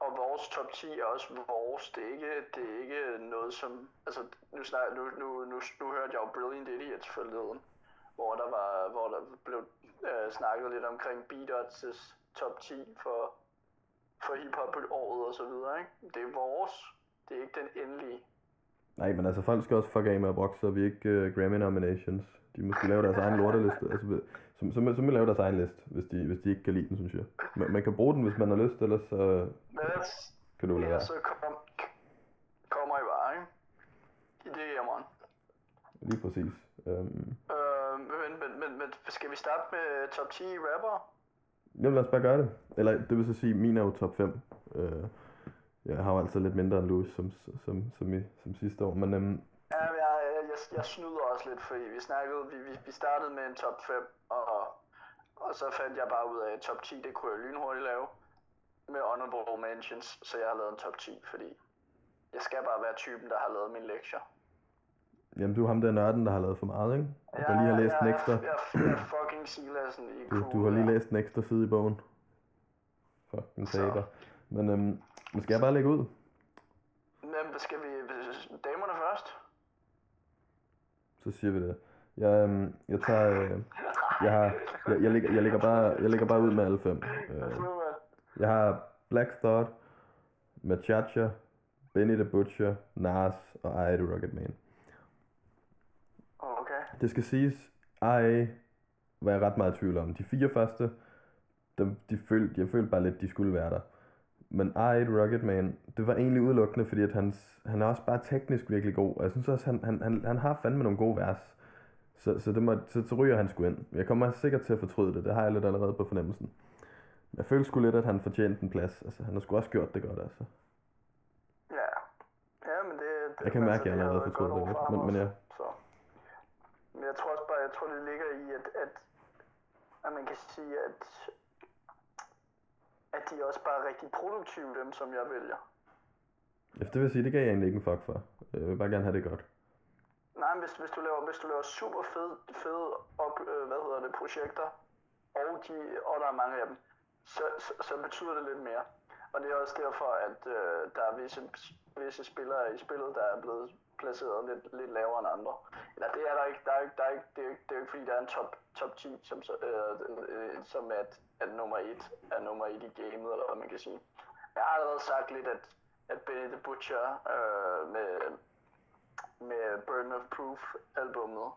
Og vores top 10 er også vores. Det er ikke, det er ikke noget som... Altså, nu, snak, nu, nu, nu, nu hørte jeg jo Brilliant Idiots forleden, hvor der, var, hvor der blev øh, snakket lidt omkring B-Dots' top 10 for, for hiphop-året og så videre. Ikke? Det er vores. Det er ikke den endelige. Nej, men altså, folk skal også fuck af med at brokke, så vi ikke uh, Grammy nominations. De må skulle lave deres egen lorteliste. Altså, så, så, så, så lave deres egen liste, hvis de, hvis de ikke kan lide den, synes jeg. Man, man kan bruge den, hvis man har lyst, ellers så Men ellers, kan du lade være. så kom, kommer I bare, ikke? I det. Lige præcis. Um, Øh, men, men, men, men, skal vi starte med top 10 rapper? Jamen lad os bare gøre det. Eller det vil så sige, min er jo top 5. Uh, jeg har jo altså lidt mindre end Louis som, som, som, i, som sidste år. Men um, Ja, jeg, jeg, jeg, jeg snyder også lidt, fordi vi snakkede, vi, vi, vi startede med en top 5, og, og så fandt jeg bare ud af, at top 10, det kunne jeg lynhurtigt lave med honorable mentions, så jeg har lavet en top 10, fordi jeg skal bare være typen, der har lavet mine lektier. Jamen, du er ham der nørden, der har lavet for meget, ikke? Og der lige har læst en jeg, ekstra. Jeg, jeg, jeg fucking silassen i Du, du har lige læst en ekstra side i bogen. Fucking taber. Men men skal jeg bare lægge ud? Men skal vi damerne først? Så siger vi det. Jeg, um, jeg tager... Uh, jeg, har, jeg, jeg, lægger, jeg, lægger bare, jeg lægger bare ud med alle fem. Uh, jeg har Black Thought, Machacha, Benny the Butcher, Nas og I the Rocket Man. Det skal siges, I var jeg ret meget i tvivl om. De fire første, dem, de følte, jeg følte bare lidt, de skulle være der. Men I, The Rocket Man, det var egentlig udelukkende, fordi at hans, han er også bare teknisk virkelig god. Og jeg synes også, han, han, han, han har fandme nogle gode vers. Så, så, det må, så, så ryger han sgu ind. Jeg kommer sikkert til at fortryde det. Det har jeg lidt allerede på fornemmelsen. Men Jeg føler sgu lidt, at han fortjente en plads. Altså, han har sgu også gjort det godt, altså. Ja. Ja, men det... det Jeg kan mærke, at jeg allerede godt det lidt, men- men ja. Men jeg tror også bare, jeg tror, det ligger i, at, at, at man kan sige, at, at de er også bare er rigtig produktive, dem som jeg vælger. Ja, det vil sige, det gav jeg egentlig ikke en fuck for. Jeg vil bare gerne have det godt. Nej, men hvis, hvis, du laver, hvis du laver super fede, fede op, øh, hvad hedder det, projekter, og, de, og der er mange af dem, så, så, så betyder det lidt mere. Og det er også derfor, at øh, der er visse, visse spillere i spillet, der er blevet placeret lidt, lidt lavere end andre. Eller det er der ikke. Der er ikke, der er ikke det, er jo ikke, det er jo ikke fordi, der er en top, top 10, som, øh, øh, som at, at nummer 1 er nummer 1 i gamet, eller hvad man kan sige. Jeg har allerede sagt lidt, at, at Benny the Butcher øh, med, med Burden of Proof albumet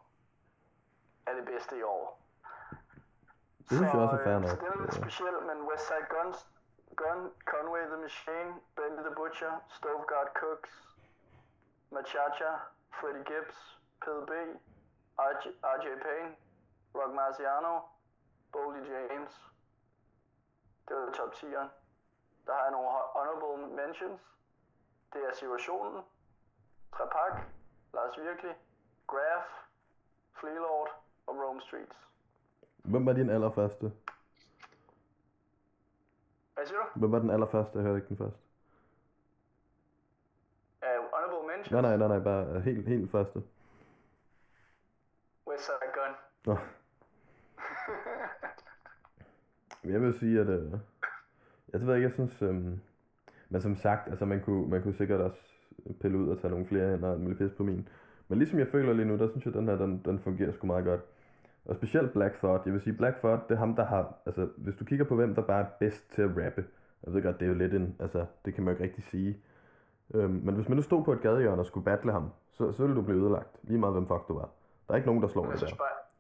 er det bedste i år. Det synes jeg også er fair øh, nok. Så det er lidt specielt, men Westside Guns, Gun, Conway the Machine, Benny the Butcher, Stoveguard Cooks, Machacha, Freddie Gibbs, PDB, RJ, RJ Payne, Rock Marciano, Boldy James. Det var top 10'eren. Der har jeg nogle honorable mentions. Det er situationen, Trepak, Lars Virkelig, Graf, Fleelord og Rome Streets. Hvem var din allerførste? Hvad siger du? Hvem var den allerførste? Jeg hørte ikke den første. Uh, honorable mentions. Nej, nej, nej, nej, bare øh, helt, helt første. Westside Gun. Nå. Jeg vil sige, at... Øh, jeg ved ikke, jeg synes... Øh, men som sagt, altså man kunne, man kunne sikkert også pille ud og tage nogle flere ind og alt pis på min. Men ligesom jeg føler lige nu, der synes jeg, at den her, den, den fungerer sgu meget godt. Og specielt Black Thought. Jeg vil sige, Black Thought, det er ham, der har... Altså, hvis du kigger på, hvem der bare er bedst til at rappe. Jeg ved godt, det er jo lidt en... Altså, det kan man jo ikke rigtig sige. Øhm, men hvis man nu stod på et gadehjørne og skulle battle ham, så, så ville du blive ødelagt. Lige meget, hvem fuck du var. Der er ikke nogen, der slår dig der.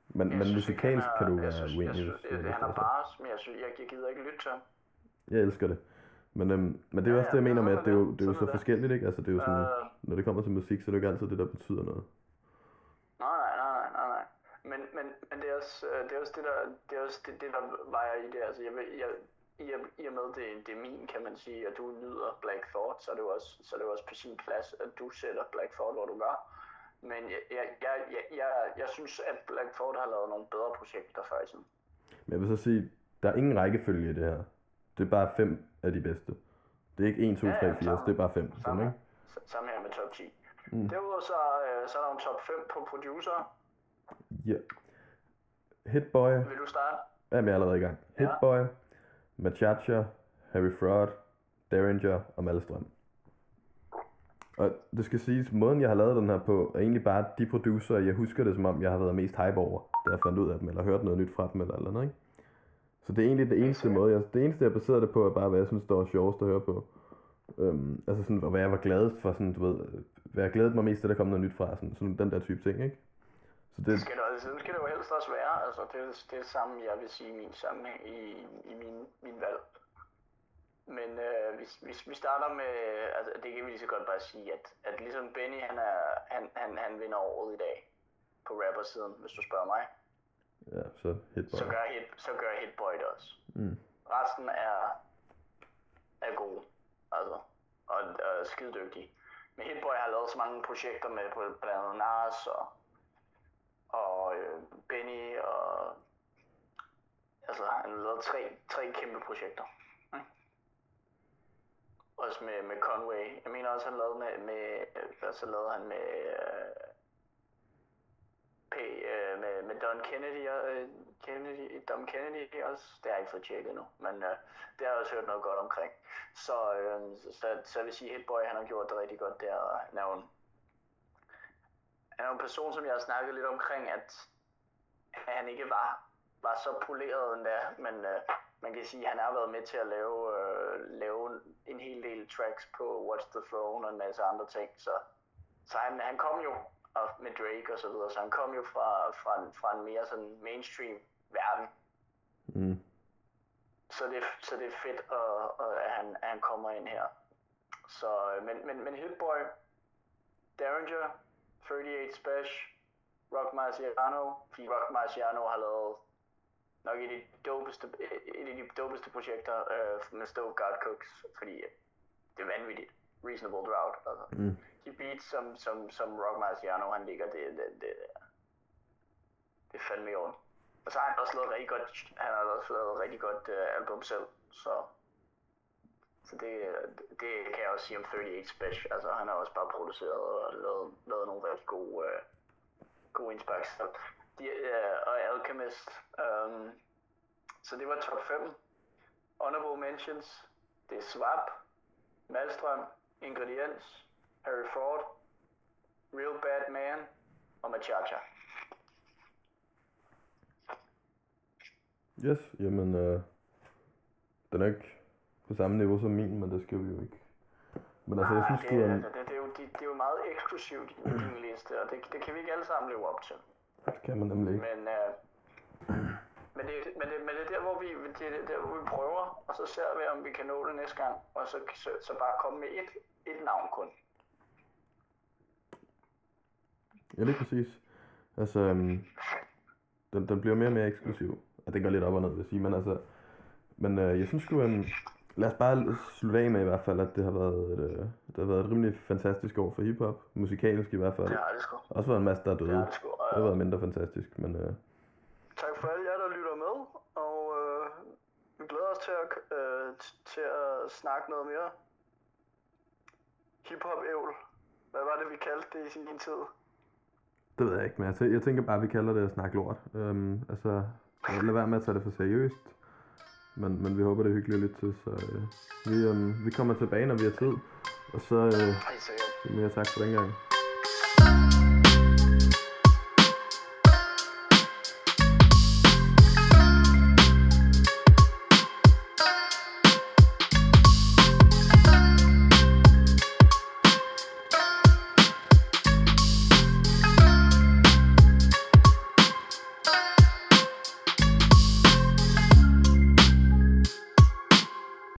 Men, men musikalsk kan du være uenig. Jeg synes, han er bare, men jeg, synes, jeg, gider ikke lytte til ham. Jeg elsker det. Men, øhm, men det er ja, også det, jeg mener med, at det er jo, det er jo så forskelligt, ikke? Altså, det er jo sådan, uh, når det kommer til musik, så er det jo ikke altid det, der betyder noget. Nej, nej, nej, nej, nej. Men, men, men det, er også, øh, det er også det, der, det, er også det, det der vejer i det. Altså, jeg, jeg, i, og, med det, det er min, kan man sige, at du nyder Black Thought, så er det jo også, så er det jo også på sin plads, at du sætter Black Thought, hvor du gør. Men jeg, jeg, jeg, jeg, jeg, jeg synes, at Black Thought har lavet nogle bedre projekter før i tiden. Men jeg vil så sige, der er ingen rækkefølge i det her. Det er bare fem af de bedste. Det er ikke 1, 2, 3, 4, ja, det er bare fem. Samme, sådan, ikke? samme her med top 10. Mm. Derudover så, øh, så er der en top 5 på producer. Ja. Yeah. Hitboy. Vil du starte? Jamen, jeg er allerede i gang. Ja. Hitboy, Machacha, Harry Fraud, Derringer og Malstrøm. Og det skal siges, måden jeg har lavet den her på, er egentlig bare de producer, jeg husker det som om, jeg har været mest hype over, da jeg fandt ud af dem, eller hørt noget nyt fra dem, eller eller andet, ikke? Så det er egentlig det eneste måde, jeg, det eneste jeg baserer det på, er bare, hvad jeg synes, der var sjovest at høre på. Øhm, altså sådan, og hvad jeg var gladest for, sådan, du ved, hvad jeg glædede mig mest til, der kom noget nyt fra, sådan, sådan den der type ting, ikke? Så det, skal, det, det skal det jo helst også være, altså det, det er det samme, jeg vil sige i min sammenhæng, i, i min, min valg. Men øh, hvis, hvis vi starter med, altså det kan vi lige så godt bare sige, at, at ligesom Benny, han, er, han, han, han vinder året i dag på rapper-siden, hvis du spørger mig. Ja, så Hitboy. Så gør, hit, så gør Hitboy det også. Mm. Resten er, er gode, altså, og, og skide dygtige. Men Hitboy har lavet så mange projekter med på blandt andet og, og øh, Benny og altså han har lavet tre, tre kæmpe projekter. Mm. Også med, med Conway. Jeg mener også, han lavede med, med altså lavede han med øh, P, øh, med, med Don Kennedy, øh, Kennedy, Don Kennedy også. Det har jeg ikke fået tjekket nu, men øh, det har jeg også hørt noget godt omkring. Så, øh, så, så jeg vil sige, Hitboy han har gjort det rigtig godt der, og han er jo en, er person, som jeg har snakket lidt omkring, at han ikke var, var så poleret endda, men øh, man kan sige, at han har været med til at lave, øh, lave en hel del tracks på Watch the Throne og en masse andre ting, så, så han, han kom jo og med Drake og så videre, så han kom jo fra, fra, en, fra en mere sådan mainstream verden. Mm. Så, det, så det er fedt, at, at, han, at han kommer ind her. Så, øh, men, men, men Hitboy, Derringer, 38 Special, Rock Marciano, fordi Rock Marciano har lavet nok et af de dopeste, et af de dopeste projekter øh, med Stove Guard Cooks, fordi det er vanvittigt. Reasonable Drought, altså. Mm de beats, som, som, som Rock Marciano han ligger, det, det, det, det er fandme i orden. Og så har han også lavet rigtig godt, han har også lavet rigtig godt uh, album selv, så, så det, det kan jeg også sige om 38 Special. Altså han har også bare produceret og lavet, lavet nogle rigtig gode, øh, gode indsparks. De, øh, og Alchemist. Um, så det var top 5. Honorable Mentions. Det er Swap, Malstrøm, Ingrediens, Harry Ford, Real Bad Man og Machacha. Yes, jamen, øh, den er ikke på samme niveau som min, men det skal vi jo ikke. Men altså, jeg synes, det, er, det, det, det, er jo, det, det er jo meget eksklusivt i din liste, og det, det kan vi ikke alle sammen leve op til. Det kan man nemlig ikke. Men, øh, men, det, men, det, men det er der, hvor vi, det er der, hvor vi prøver, og så ser vi, om vi kan nå det næste gang, og så, så, så bare komme med et, et navn kun. Ja, lige præcis. Altså, um, den, den bliver mere og mere eksklusiv. Og det går lidt op og ned, vil jeg sige. Men altså, men uh, jeg synes sgu, um, lad os bare slutte af med i hvert fald, at det har været et, uh, det har været et rimelig fantastisk år for hiphop. Musikalsk i hvert fald. Ja, det sgu. Også været en masse, der er døde. Ja, det, sgu, ja. det har været mindre fantastisk, men... Uh... Tak for alle jer, der lytter med, og uh, vi glæder os til at, uh, til at snakke noget mere. Hiphop-ævl. Hvad var det, vi kaldte det i sin tid? Det ved jeg ikke, men jeg, jeg tænker bare, at vi kalder det at snakke lort. Øhm, altså, lad være med at tage det for seriøst. Men, men vi håber, det er hyggeligt lidt til, så øh, vi, øhm, vi kommer tilbage, når vi har tid. Og så, øh, så mere tak for den gang.